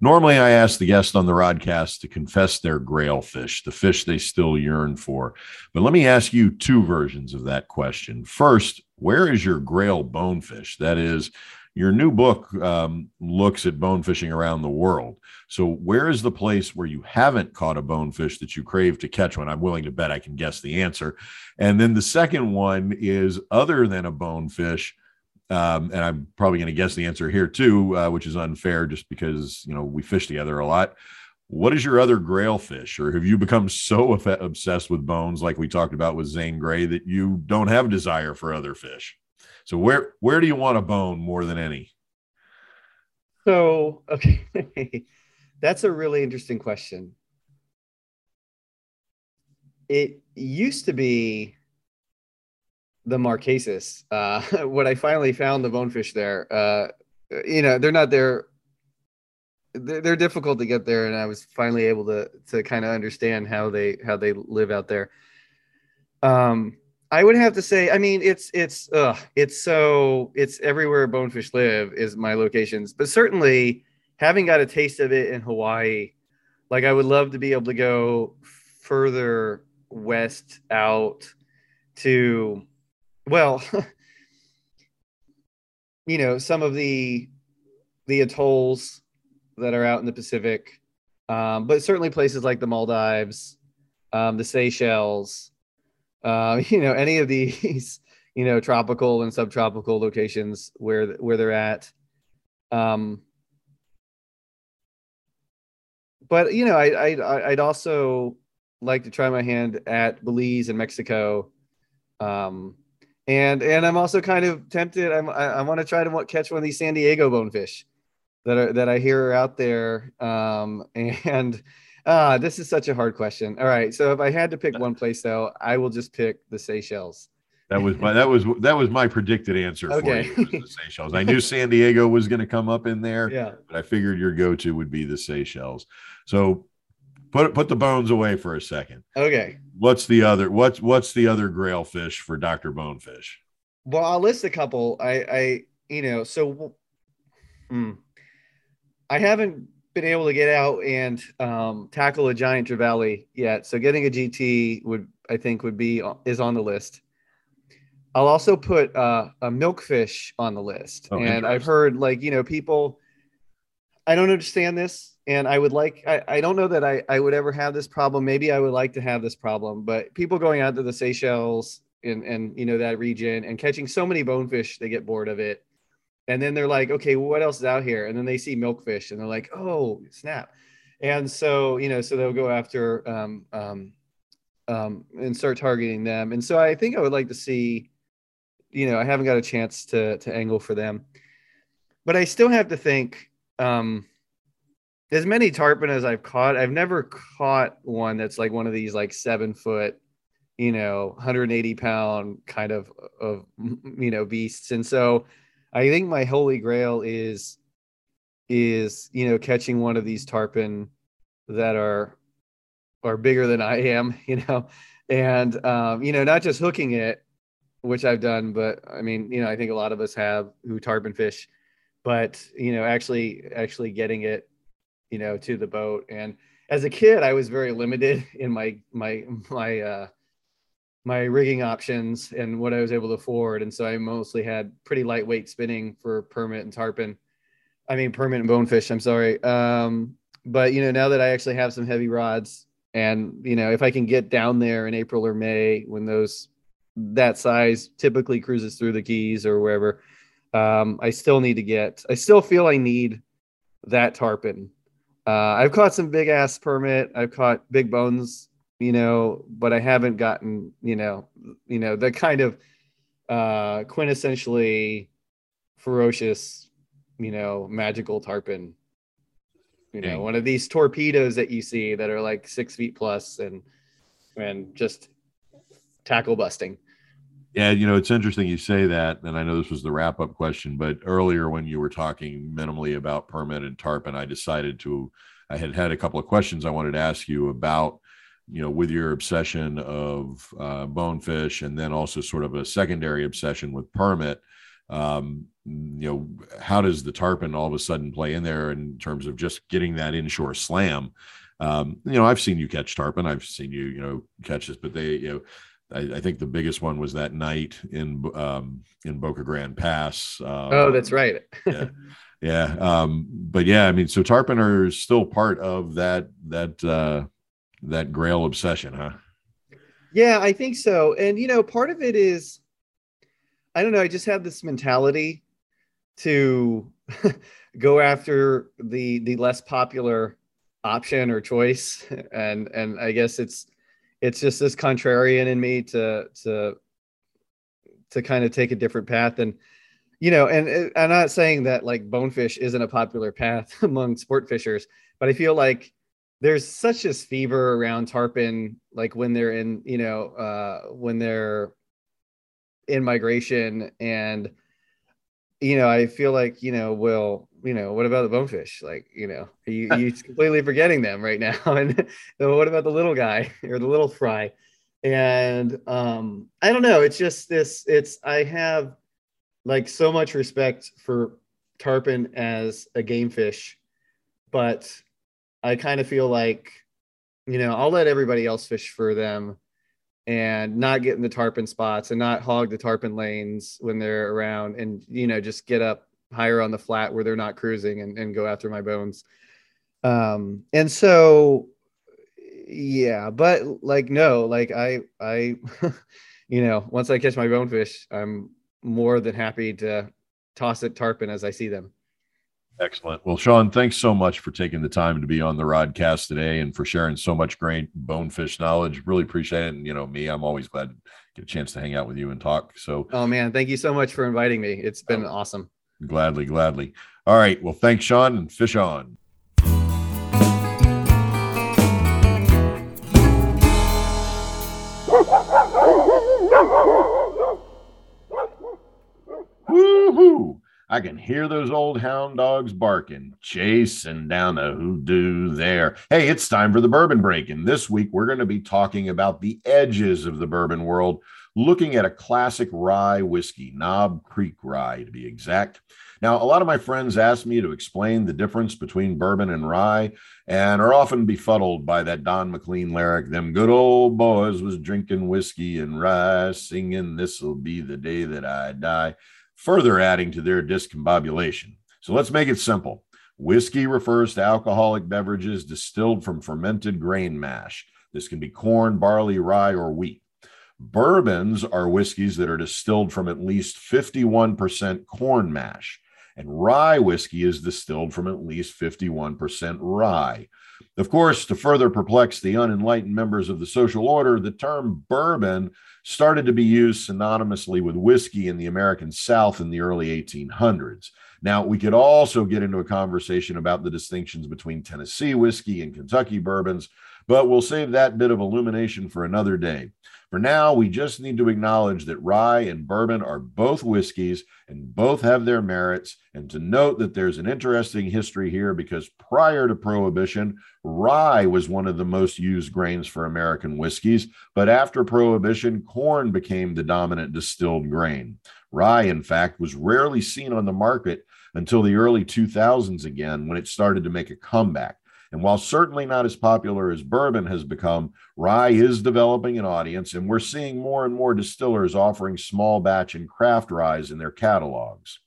Normally, I ask the guest on the rodcast to confess their grail fish, the fish they still yearn for. But let me ask you two versions of that question. First, where is your grail bonefish? That is, your new book um, looks at bone fishing around the world. So, where is the place where you haven't caught a bonefish that you crave to catch one? I'm willing to bet I can guess the answer. And then the second one is other than a bonefish, um, and I'm probably going to guess the answer here too, uh, which is unfair just because you know we fish together a lot. what is your other grail fish or have you become so obsessed with bones like we talked about with zane grey that you don't have desire for other fish so where where do you want a bone more than any? So okay. That's a really interesting question. It used to be the marquesas uh when i finally found the bonefish there uh you know they're not there. They're, they're difficult to get there, and I was finally able to to kind of understand how they how they live out there. Um, I would have to say, I mean, it's it's uh, it's so it's everywhere bonefish live is my locations, but certainly having got a taste of it in Hawaii, like I would love to be able to go further west out to, well, you know, some of the the atolls that are out in the Pacific, um, but certainly places like the Maldives, um, the Seychelles, uh, you know, any of these, you know, tropical and subtropical locations where where they're at. Um, but you know, I, I I'd also like to try my hand at Belize and Mexico. Um, and and I'm also kind of tempted. I'm, I, I want to try to catch one of these San Diego bonefish that are that I hear are out there. Um, and uh, this is such a hard question. All right, so if I had to pick one place, though, I will just pick the Seychelles. That was my that was that was my predicted answer okay. for you. the Seychelles. I knew San Diego was going to come up in there. Yeah, but I figured your go-to would be the Seychelles. So put put the bones away for a second. Okay. What's the other what's what's the other grail fish for Dr. Bonefish? Well, I'll list a couple. I I you know, so hmm. I haven't been able to get out and um, tackle a giant trevally yet. So getting a GT would I think would be is on the list. I'll also put uh, a milkfish on the list, oh, and I've heard like you know people. I don't understand this, and I would like. I, I don't know that I I would ever have this problem. Maybe I would like to have this problem, but people going out to the Seychelles and and you know that region and catching so many bonefish, they get bored of it and then they're like okay what else is out here? And then they see milkfish and they're like oh snap. And so you know so they'll go after um, um, um, and start targeting them. And so i think i would like to see you know i haven't got a chance to to angle for them. But i still have to think um as many tarpon as i've caught i've never caught one that's like one of these like seven foot you know 180 pound kind of of you know beasts. And so I think my holy grail is is you know catching one of these tarpon that are are bigger than I am, you know, and um, you know not just hooking it, which I've done, but I mean you know I think a lot of us have who tarpon fish, but you know actually actually getting it, you know, to the boat. And as a kid, I was very limited in my my my uh, my rigging options and what I was able to afford. And so I mostly had pretty lightweight spinning for permit and tarpon. I mean, permit and bonefish, I'm sorry. Um, but you know, now that I actually have some heavy rods and you know, if I can get down there in April or May when those that size typically cruises through the keys or wherever, um, I still need to get, I still feel I need that tarpon. Uh, I've caught some big ass permit. I've caught big bones you know, but I haven't gotten, you know, you know, the kind of uh quintessentially ferocious, you know, magical tarpon. You know, one of these torpedoes that you see that are like six feet plus and and just tackle busting. Yeah, you know, it's interesting you say that, and I know this was the wrap up question, but earlier when you were talking minimally about permit and tarpon, I decided to, I had had a couple of questions I wanted to ask you about you know, with your obsession of uh, bonefish and then also sort of a secondary obsession with permit, um, you know, how does the tarpon all of a sudden play in there in terms of just getting that inshore slam? Um, you know, I've seen you catch tarpon. I've seen you, you know, catch this, but they, you know, I, I think the biggest one was that night in um, in Boca Grande Pass. Uh, oh, that's right. yeah, yeah. Um, but yeah, I mean, so tarpon are still part of that that uh, that grail obsession, huh? Yeah, I think so. And you know, part of it is I don't know, I just have this mentality to go after the the less popular option or choice, and and I guess it's it's just this contrarian in me to to to kind of take a different path and you know and i'm not saying that like bonefish isn't a popular path among sport fishers but i feel like there's such this fever around tarpon like when they're in you know uh when they're in migration and you know i feel like you know well you know what about the bonefish? Like you know you you completely forgetting them right now? And what about the little guy or the little fry? And um i don't know it's just this it's i have like so much respect for tarpon as a game fish but I kind of feel like, you know, I'll let everybody else fish for them and not get in the tarpon spots and not hog the tarpon lanes when they're around and, you know, just get up higher on the flat where they're not cruising and, and go after my bones. Um, and so, yeah, but like, no, like I, I, you know, once I catch my bonefish, I'm more than happy to toss it tarpon as I see them. Excellent. Well, Sean, thanks so much for taking the time to be on the Rodcast today and for sharing so much great bonefish knowledge. Really appreciate it. And you know, me, I'm always glad to get a chance to hang out with you and talk. So, oh man, thank you so much for inviting me. It's been oh, awesome. Gladly, gladly. All right. Well, thanks, Sean, and fish on. Woohoo! I can hear those old hound dogs barking, chasing down the hoodoo there. Hey, it's time for the bourbon break. And this week, we're going to be talking about the edges of the bourbon world, looking at a classic rye whiskey, Knob Creek Rye to be exact. Now, a lot of my friends ask me to explain the difference between bourbon and rye and are often befuddled by that Don McLean lyric, Them good old boys was drinking whiskey and rye, singing, This'll be the day that I die further adding to their discombobulation. So let's make it simple. Whiskey refers to alcoholic beverages distilled from fermented grain mash. This can be corn, barley, rye, or wheat. Bourbons are whiskeys that are distilled from at least 51% corn mash, and rye whiskey is distilled from at least 51% rye. Of course, to further perplex the unenlightened members of the social order, the term bourbon started to be used synonymously with whiskey in the American South in the early 1800s. Now, we could also get into a conversation about the distinctions between Tennessee whiskey and Kentucky bourbons, but we'll save that bit of illumination for another day. For now, we just need to acknowledge that rye and bourbon are both whiskeys and both have their merits, and to note that there's an interesting history here because prior to Prohibition, rye was one of the most used grains for American whiskeys, but after Prohibition, corn became the dominant distilled grain. Rye, in fact, was rarely seen on the market until the early 2000s again when it started to make a comeback. And while certainly not as popular as bourbon has become, rye is developing an audience, and we're seeing more and more distillers offering small batch and craft ryes in their catalogs.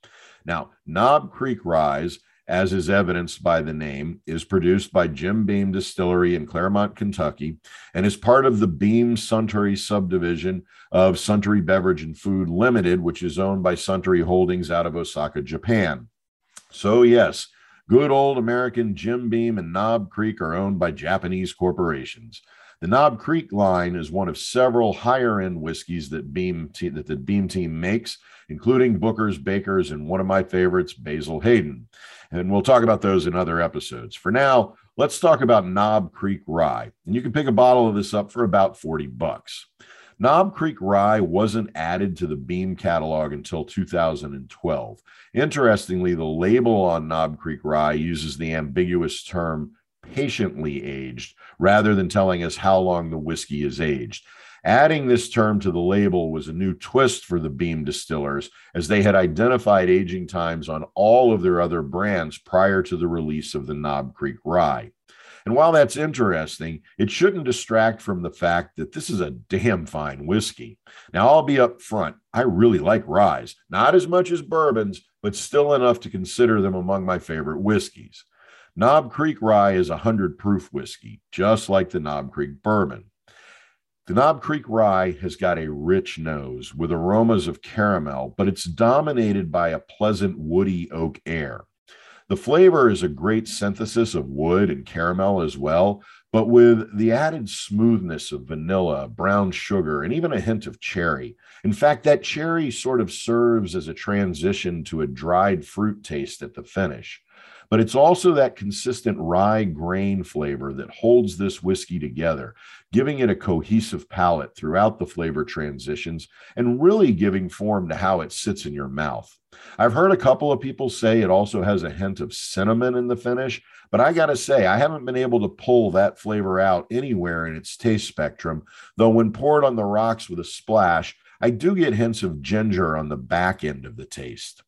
Now, Knob Creek Rye, as is evidenced by the name, is produced by Jim Beam Distillery in Clermont, Kentucky, and is part of the Beam Suntory subdivision of Suntory Beverage and Food Limited, which is owned by Suntory Holdings out of Osaka, Japan. So, yes, Good old American Jim Beam and Knob Creek are owned by Japanese corporations. The Knob Creek line is one of several higher end whiskeys that Beam te- that the Beam team makes, including Booker's, Baker's, and one of my favorites, Basil Hayden. And we'll talk about those in other episodes. For now, let's talk about Knob Creek Rye. And you can pick a bottle of this up for about 40 bucks. Knob Creek Rye wasn't added to the Beam catalog until 2012. Interestingly, the label on Knob Creek Rye uses the ambiguous term patiently aged rather than telling us how long the whiskey is aged. Adding this term to the label was a new twist for the Beam distillers, as they had identified aging times on all of their other brands prior to the release of the Knob Creek Rye. And while that's interesting, it shouldn't distract from the fact that this is a damn fine whiskey. Now, I'll be up front. I really like ryes, not as much as bourbons, but still enough to consider them among my favorite whiskeys. Knob Creek Rye is a 100 proof whiskey, just like the Knob Creek Bourbon. The Knob Creek Rye has got a rich nose with aromas of caramel, but it's dominated by a pleasant woody oak air. The flavor is a great synthesis of wood and caramel as well, but with the added smoothness of vanilla, brown sugar, and even a hint of cherry. In fact, that cherry sort of serves as a transition to a dried fruit taste at the finish. But it's also that consistent rye grain flavor that holds this whiskey together, giving it a cohesive palate throughout the flavor transitions and really giving form to how it sits in your mouth. I've heard a couple of people say it also has a hint of cinnamon in the finish, but I got to say, I haven't been able to pull that flavor out anywhere in its taste spectrum, though when poured on the rocks with a splash, I do get hints of ginger on the back end of the taste.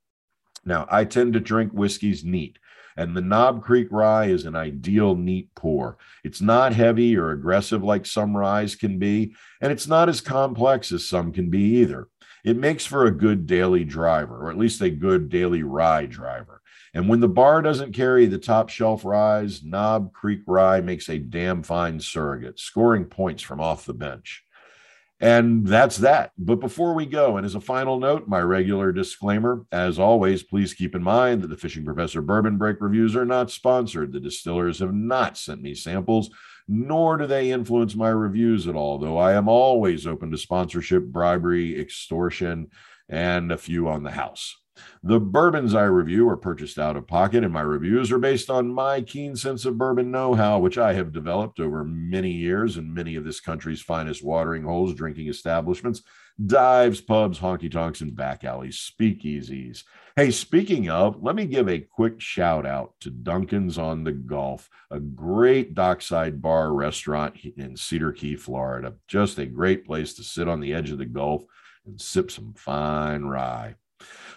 Now, I tend to drink whiskeys neat, and the Knob Creek rye is an ideal neat pour. It's not heavy or aggressive like some ryes can be, and it's not as complex as some can be either. It makes for a good daily driver, or at least a good daily rye driver. And when the bar doesn't carry the top shelf ryes, Knob Creek Rye makes a damn fine surrogate, scoring points from off the bench. And that's that. But before we go, and as a final note, my regular disclaimer as always, please keep in mind that the Fishing Professor Bourbon Break reviews are not sponsored. The distillers have not sent me samples, nor do they influence my reviews at all, though I am always open to sponsorship, bribery, extortion, and a few on the house. The bourbons I review are purchased out of pocket, and my reviews are based on my keen sense of bourbon know how, which I have developed over many years in many of this country's finest watering holes, drinking establishments, dives, pubs, honky tonks, and back alleys, speakeasies. Hey, speaking of, let me give a quick shout out to Duncan's on the Gulf, a great dockside bar restaurant in Cedar Key, Florida. Just a great place to sit on the edge of the Gulf and sip some fine rye.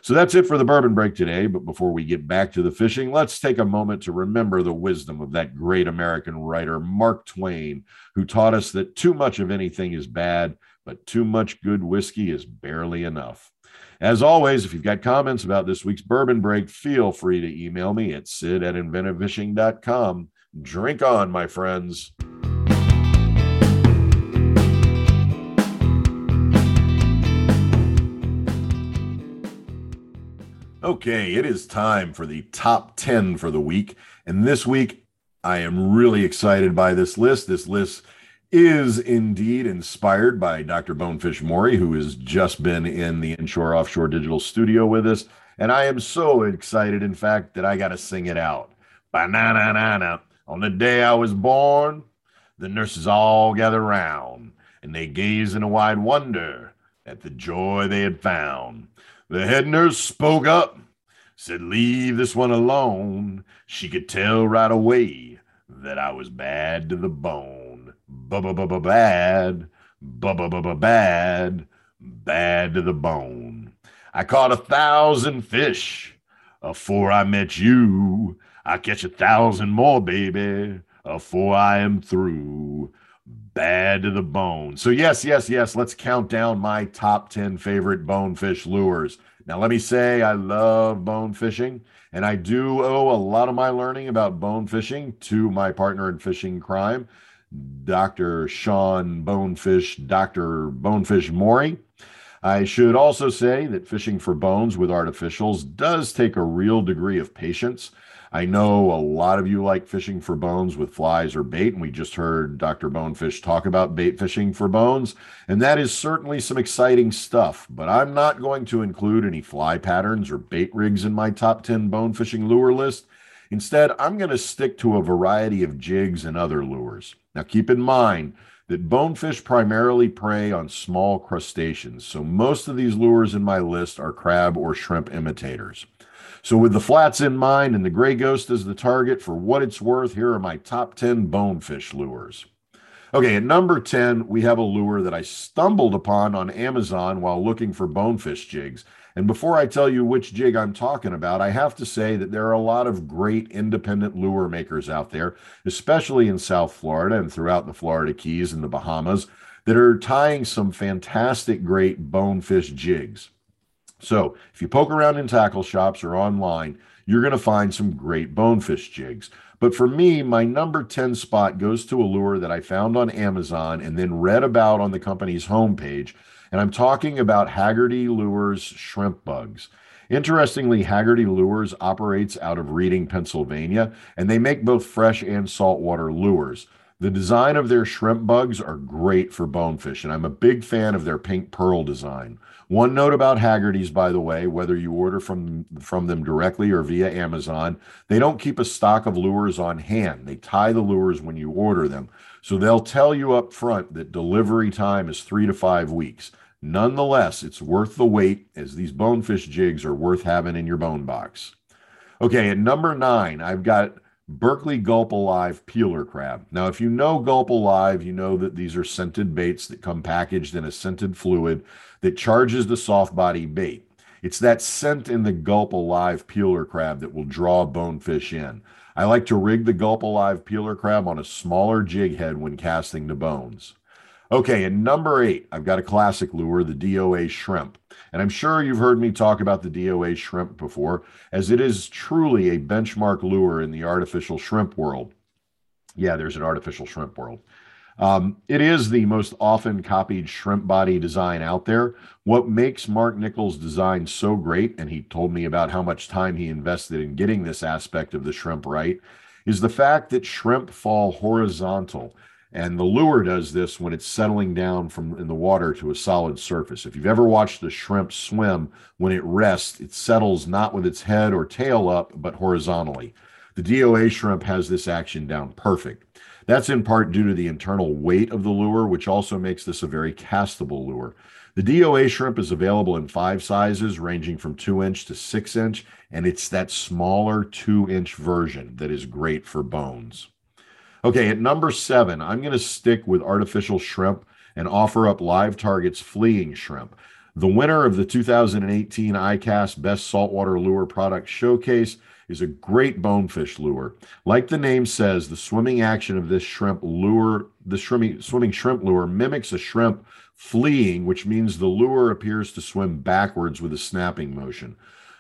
So that's it for the bourbon break today. But before we get back to the fishing, let's take a moment to remember the wisdom of that great American writer, Mark Twain, who taught us that too much of anything is bad, but too much good whiskey is barely enough. As always, if you've got comments about this week's bourbon break, feel free to email me at sid at inventivefishing.com. Drink on, my friends. Okay, it is time for the top 10 for the week. And this week, I am really excited by this list. This list is indeed inspired by Dr. Bonefish Morey, who has just been in the Inshore Offshore Digital Studio with us. And I am so excited, in fact, that I got to sing it out. Ba-na-na-na-na. On the day I was born, the nurses all gathered round, and they gazed in a wide wonder at the joy they had found. The head nurse spoke up, said, Leave this one alone. She could tell right away that I was bad to the bone. Ba-ba-ba-ba-bad, ba-ba-ba-ba-bad, bad to the bone. I caught a thousand fish afore I met you. I catch a thousand more, baby, afore I am through bad to the bone. So, yes, yes, yes, let's count down my top 10 favorite bonefish lures. Now, let me say I love bone fishing, and I do owe a lot of my learning about bone fishing to my partner in fishing crime, Dr. Sean Bonefish, Dr. Bonefish Morey. I should also say that fishing for bones with artificials does take a real degree of patience. I know a lot of you like fishing for bones with flies or bait, and we just heard Dr. Bonefish talk about bait fishing for bones, and that is certainly some exciting stuff. But I'm not going to include any fly patterns or bait rigs in my top 10 bone fishing lure list. Instead, I'm going to stick to a variety of jigs and other lures. Now, keep in mind that bonefish primarily prey on small crustaceans, so most of these lures in my list are crab or shrimp imitators. So, with the flats in mind and the gray ghost as the target, for what it's worth, here are my top 10 bonefish lures. Okay, at number 10, we have a lure that I stumbled upon on Amazon while looking for bonefish jigs. And before I tell you which jig I'm talking about, I have to say that there are a lot of great independent lure makers out there, especially in South Florida and throughout the Florida Keys and the Bahamas, that are tying some fantastic, great bonefish jigs. So if you poke around in tackle shops or online, you're going to find some great bonefish jigs. But for me, my number 10 spot goes to a lure that I found on Amazon and then read about on the company's homepage. And I'm talking about Haggerty Lures shrimp bugs. Interestingly, Haggerty Lures operates out of Reading, Pennsylvania, and they make both fresh and saltwater lures. The design of their shrimp bugs are great for bonefish, and I'm a big fan of their pink pearl design. One note about Haggerty's, by the way, whether you order from from them directly or via Amazon, they don't keep a stock of lures on hand. They tie the lures when you order them. So they'll tell you up front that delivery time is three to five weeks. Nonetheless, it's worth the wait as these bonefish jigs are worth having in your bone box. Okay, at number nine, I've got Berkley Gulp Alive Peeler Crab. Now, if you know Gulp Alive, you know that these are scented baits that come packaged in a scented fluid that charges the soft body bait. It's that scent in the Gulp Alive Peeler Crab that will draw bonefish in. I like to rig the Gulp Alive Peeler Crab on a smaller jig head when casting the bones. Okay, and number eight, I've got a classic lure, the DOA shrimp. And I'm sure you've heard me talk about the DOA shrimp before, as it is truly a benchmark lure in the artificial shrimp world. Yeah, there's an artificial shrimp world. Um, it is the most often copied shrimp body design out there. What makes Mark Nichols' design so great, and he told me about how much time he invested in getting this aspect of the shrimp right, is the fact that shrimp fall horizontal. And the lure does this when it's settling down from in the water to a solid surface. If you've ever watched the shrimp swim, when it rests, it settles not with its head or tail up, but horizontally. The DOA shrimp has this action down perfect. That's in part due to the internal weight of the lure, which also makes this a very castable lure. The DOA shrimp is available in five sizes, ranging from two inch to six inch, and it's that smaller two inch version that is great for bones. Okay, at number seven, I'm going to stick with artificial shrimp and offer up Live Target's fleeing shrimp. The winner of the 2018 ICAST Best Saltwater Lure Product Showcase is a great bonefish lure. Like the name says, the swimming action of this shrimp lure, the swimming, swimming shrimp lure mimics a shrimp fleeing, which means the lure appears to swim backwards with a snapping motion.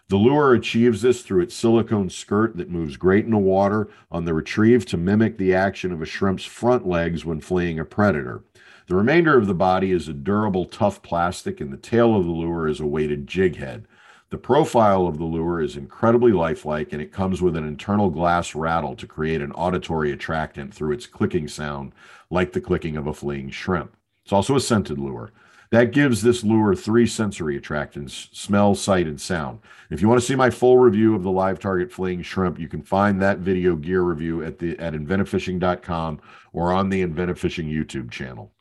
The lure achieves this through its silicone skirt that moves great in the water on the retrieve to mimic the action of a shrimp's front legs when fleeing a predator. The remainder of the body is a durable, tough plastic, and the tail of the lure is a weighted jig head. The profile of the lure is incredibly lifelike, and it comes with an internal glass rattle to create an auditory attractant through its clicking sound, like the clicking of a fleeing shrimp. It's also a scented lure. That gives this lure three sensory attractants smell, sight, and sound. If you want to see my full review of the live target fleeing shrimp, you can find that video gear review at the at inventivefishing.com or on the Inventive Fishing YouTube channel.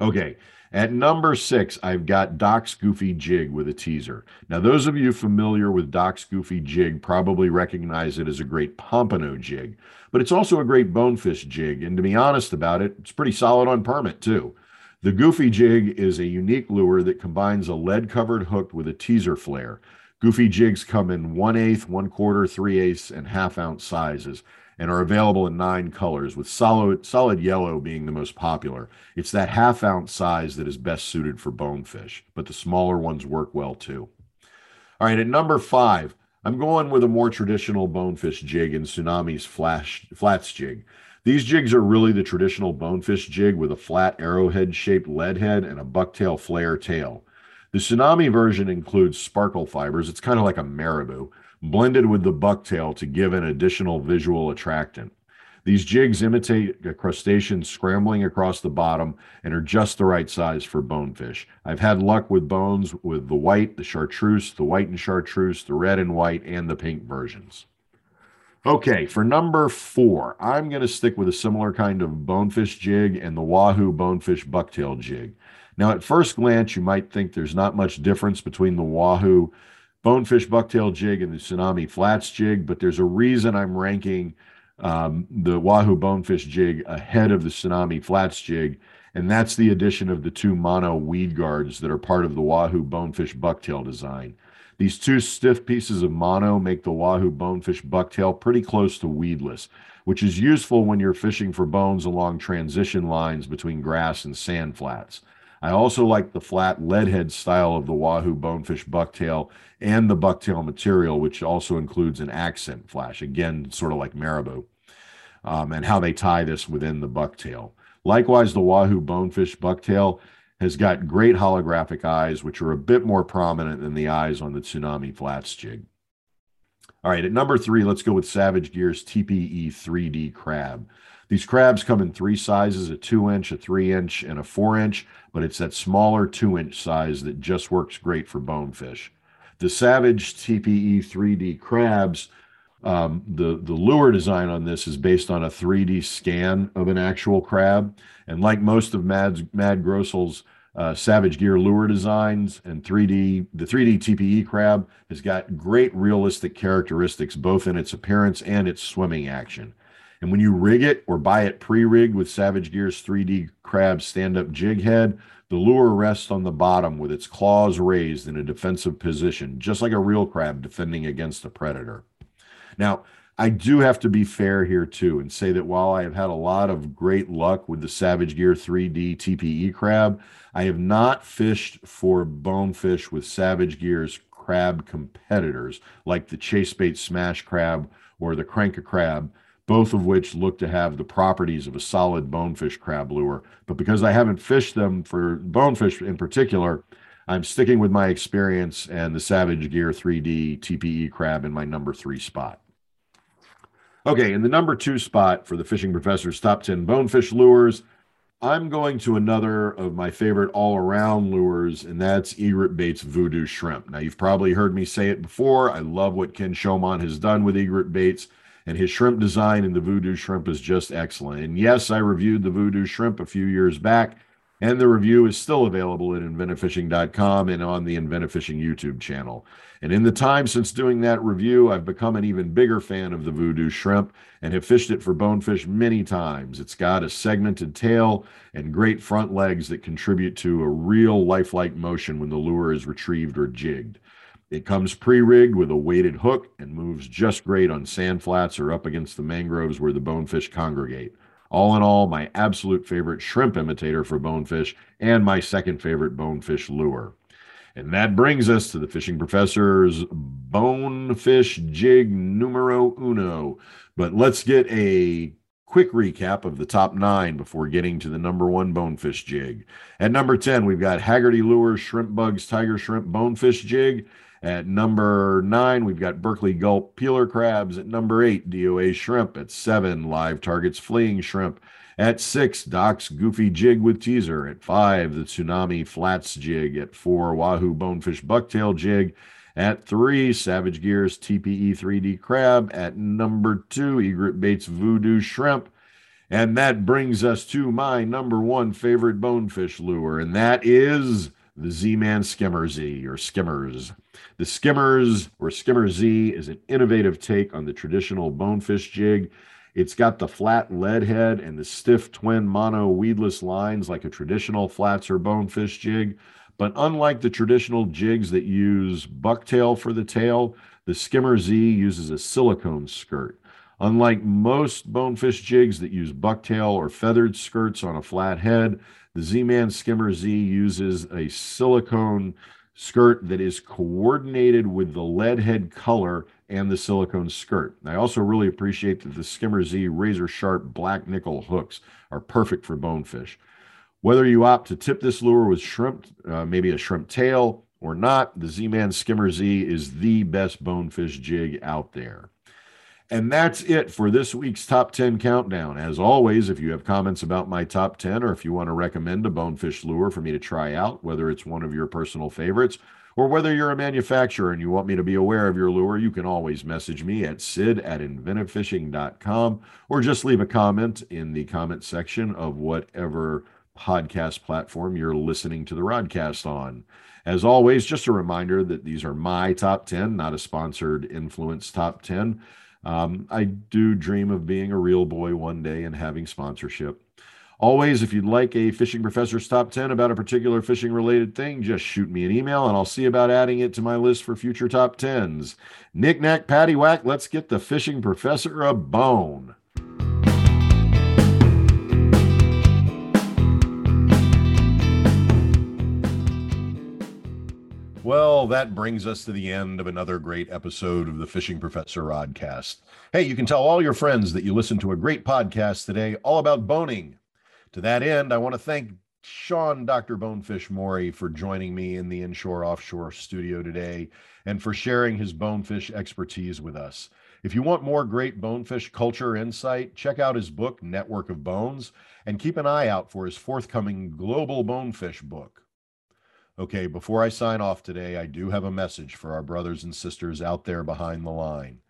Okay, at number six, I've got Doc's Goofy Jig with a teaser. Now, those of you familiar with Doc's Goofy Jig probably recognize it as a great pompano jig, but it's also a great bonefish jig. And to be honest about it, it's pretty solid on permit too. The Goofy Jig is a unique lure that combines a lead covered hook with a teaser flare. Goofy jigs come in one eighth, one quarter, three eighths, and half ounce sizes and are available in nine colors, with solid, solid yellow being the most popular. It's that half ounce size that is best suited for bonefish, but the smaller ones work well too. All right, at number five, I'm going with a more traditional bonefish jig in Tsunami's flash, flats jig. These jigs are really the traditional bonefish jig with a flat arrowhead shaped lead head and a bucktail flare tail. The Tsunami version includes sparkle fibers, it's kind of like a marabou, blended with the bucktail to give an additional visual attractant. These jigs imitate a crustacean scrambling across the bottom and are just the right size for bonefish. I've had luck with bones with the white, the chartreuse, the white and chartreuse, the red and white, and the pink versions. Okay, for number four, I'm going to stick with a similar kind of bonefish jig and the Wahoo bonefish bucktail jig. Now, at first glance, you might think there's not much difference between the Wahoo bonefish bucktail jig and the Tsunami flats jig, but there's a reason I'm ranking um, the Wahoo bonefish jig ahead of the Tsunami flats jig, and that's the addition of the two mono weed guards that are part of the Wahoo bonefish bucktail design. These two stiff pieces of mono make the Wahoo bonefish bucktail pretty close to weedless, which is useful when you're fishing for bones along transition lines between grass and sand flats. I also like the flat leadhead style of the Wahoo bonefish bucktail and the bucktail material, which also includes an accent flash, again, sort of like marabou, um, and how they tie this within the bucktail. Likewise, the Wahoo bonefish bucktail has got great holographic eyes, which are a bit more prominent than the eyes on the Tsunami Flats jig. All right, at number three, let's go with Savage Gear's TPE 3D crab. These crabs come in three sizes a two inch, a three inch, and a four inch, but it's that smaller two inch size that just works great for bonefish. The Savage TPE 3D crabs, um, the, the lure design on this is based on a 3D scan of an actual crab. And like most of Mads, Mad Grosell's uh, Savage Gear lure designs and 3D, the 3D TPE crab has got great realistic characteristics, both in its appearance and its swimming action. And when you rig it or buy it pre rigged with Savage Gear's 3D crab stand up jig head, the lure rests on the bottom with its claws raised in a defensive position, just like a real crab defending against a predator. Now, I do have to be fair here too and say that while I have had a lot of great luck with the Savage Gear 3D TPE crab, I have not fished for bonefish with Savage Gear's crab competitors like the Chasebait Smash Crab or the Crank a Crab, both of which look to have the properties of a solid bonefish crab lure. But because I haven't fished them for bonefish in particular, I'm sticking with my experience and the Savage Gear 3D TPE crab in my number three spot. Okay, in the number two spot for the Fishing Professor's top 10 bonefish lures, I'm going to another of my favorite all around lures, and that's Egret Bait's Voodoo Shrimp. Now, you've probably heard me say it before. I love what Ken Chaumont has done with Egret Baits, and his shrimp design in the Voodoo Shrimp is just excellent. And yes, I reviewed the Voodoo Shrimp a few years back, and the review is still available at inventivefishing.com and on the Inventive Fishing YouTube channel. And in the time since doing that review, I've become an even bigger fan of the voodoo shrimp and have fished it for bonefish many times. It's got a segmented tail and great front legs that contribute to a real lifelike motion when the lure is retrieved or jigged. It comes pre rigged with a weighted hook and moves just great on sand flats or up against the mangroves where the bonefish congregate. All in all, my absolute favorite shrimp imitator for bonefish and my second favorite bonefish lure. And that brings us to the fishing professor's bonefish jig numero uno. But let's get a quick recap of the top nine before getting to the number one bonefish jig. At number 10, we've got Haggerty Lures, Shrimp Bugs, Tiger Shrimp Bonefish Jig. At number nine, we've got Berkley Gulp Peeler Crabs. At number eight, DOA Shrimp. At seven, Live Targets Fleeing Shrimp. At six, Doc's Goofy Jig with Teaser. At five, the Tsunami Flats Jig. At four, Wahoo Bonefish Bucktail Jig. At three, Savage Gears TPE 3D Crab. At number two, Egret Baits Voodoo Shrimp. And that brings us to my number one favorite bonefish lure, and that is the Z Man Skimmer Z or Skimmers. The Skimmers or Skimmer Z is an innovative take on the traditional bonefish jig it's got the flat lead head and the stiff twin mono weedless lines like a traditional flats or bonefish jig. But unlike the traditional jigs that use bucktail for the tail, the Skimmer Z uses a silicone skirt. Unlike most bonefish jigs that use bucktail or feathered skirts on a flat head, the Z Man Skimmer Z uses a silicone skirt that is coordinated with the lead head color and the silicone skirt. I also really appreciate that the Skimmer Z razor sharp black nickel hooks are perfect for bonefish. Whether you opt to tip this lure with shrimp, uh, maybe a shrimp tail or not, the Z Man Skimmer Z is the best bonefish jig out there. And that's it for this week's top 10 countdown. As always, if you have comments about my top 10 or if you want to recommend a bonefish lure for me to try out, whether it's one of your personal favorites or whether you're a manufacturer and you want me to be aware of your lure, you can always message me at sid at inventivefishing.com or just leave a comment in the comment section of whatever podcast platform you're listening to the rodcast on. As always, just a reminder that these are my top 10, not a sponsored influence top 10. Um, I do dream of being a real boy one day and having sponsorship. Always, if you'd like a fishing professor's top 10 about a particular fishing related thing, just shoot me an email and I'll see about adding it to my list for future top 10s. Knick knack, patty whack, let's get the fishing professor a bone. Well, that brings us to the end of another great episode of the Fishing Professor Rodcast. Hey, you can tell all your friends that you listened to a great podcast today all about boning. To that end, I want to thank Sean, Dr. Bonefish Morey for joining me in the Inshore Offshore studio today and for sharing his bonefish expertise with us. If you want more great bonefish culture insight, check out his book, Network of Bones, and keep an eye out for his forthcoming Global Bonefish book. Okay, before I sign off today, I do have a message for our brothers and sisters out there behind the line.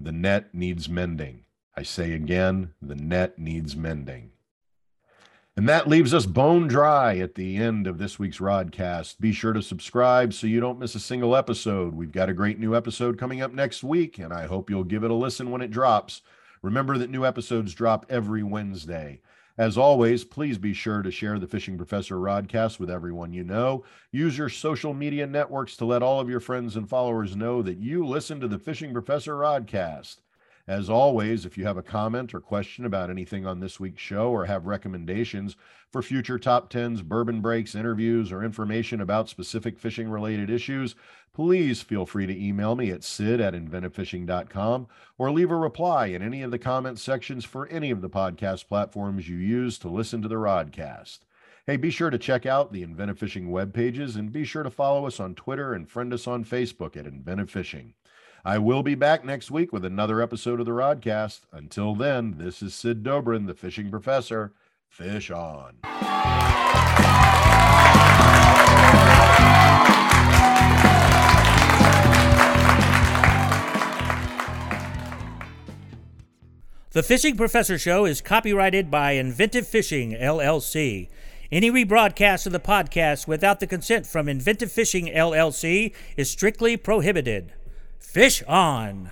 The net needs mending. I say again, the net needs mending. And that leaves us bone dry at the end of this week's Rodcast. Be sure to subscribe so you don't miss a single episode. We've got a great new episode coming up next week, and I hope you'll give it a listen when it drops. Remember that new episodes drop every Wednesday. As always, please be sure to share the Fishing Professor Rodcast with everyone you know. Use your social media networks to let all of your friends and followers know that you listen to the Fishing Professor Rodcast. As always, if you have a comment or question about anything on this week's show or have recommendations for future top 10s, bourbon breaks, interviews, or information about specific fishing related issues, please feel free to email me at sid at inventivefishing.com or leave a reply in any of the comment sections for any of the podcast platforms you use to listen to the Rodcast. Hey, be sure to check out the Inventive Fishing web pages and be sure to follow us on Twitter and friend us on Facebook at Inventive Fishing. I will be back next week with another episode of the Rodcast. Until then, this is Sid Dobrin, the fishing professor. Fish on. The Fishing Professor Show is copyrighted by Inventive Fishing, LLC. Any rebroadcast of the podcast without the consent from Inventive Fishing, LLC is strictly prohibited. Fish on!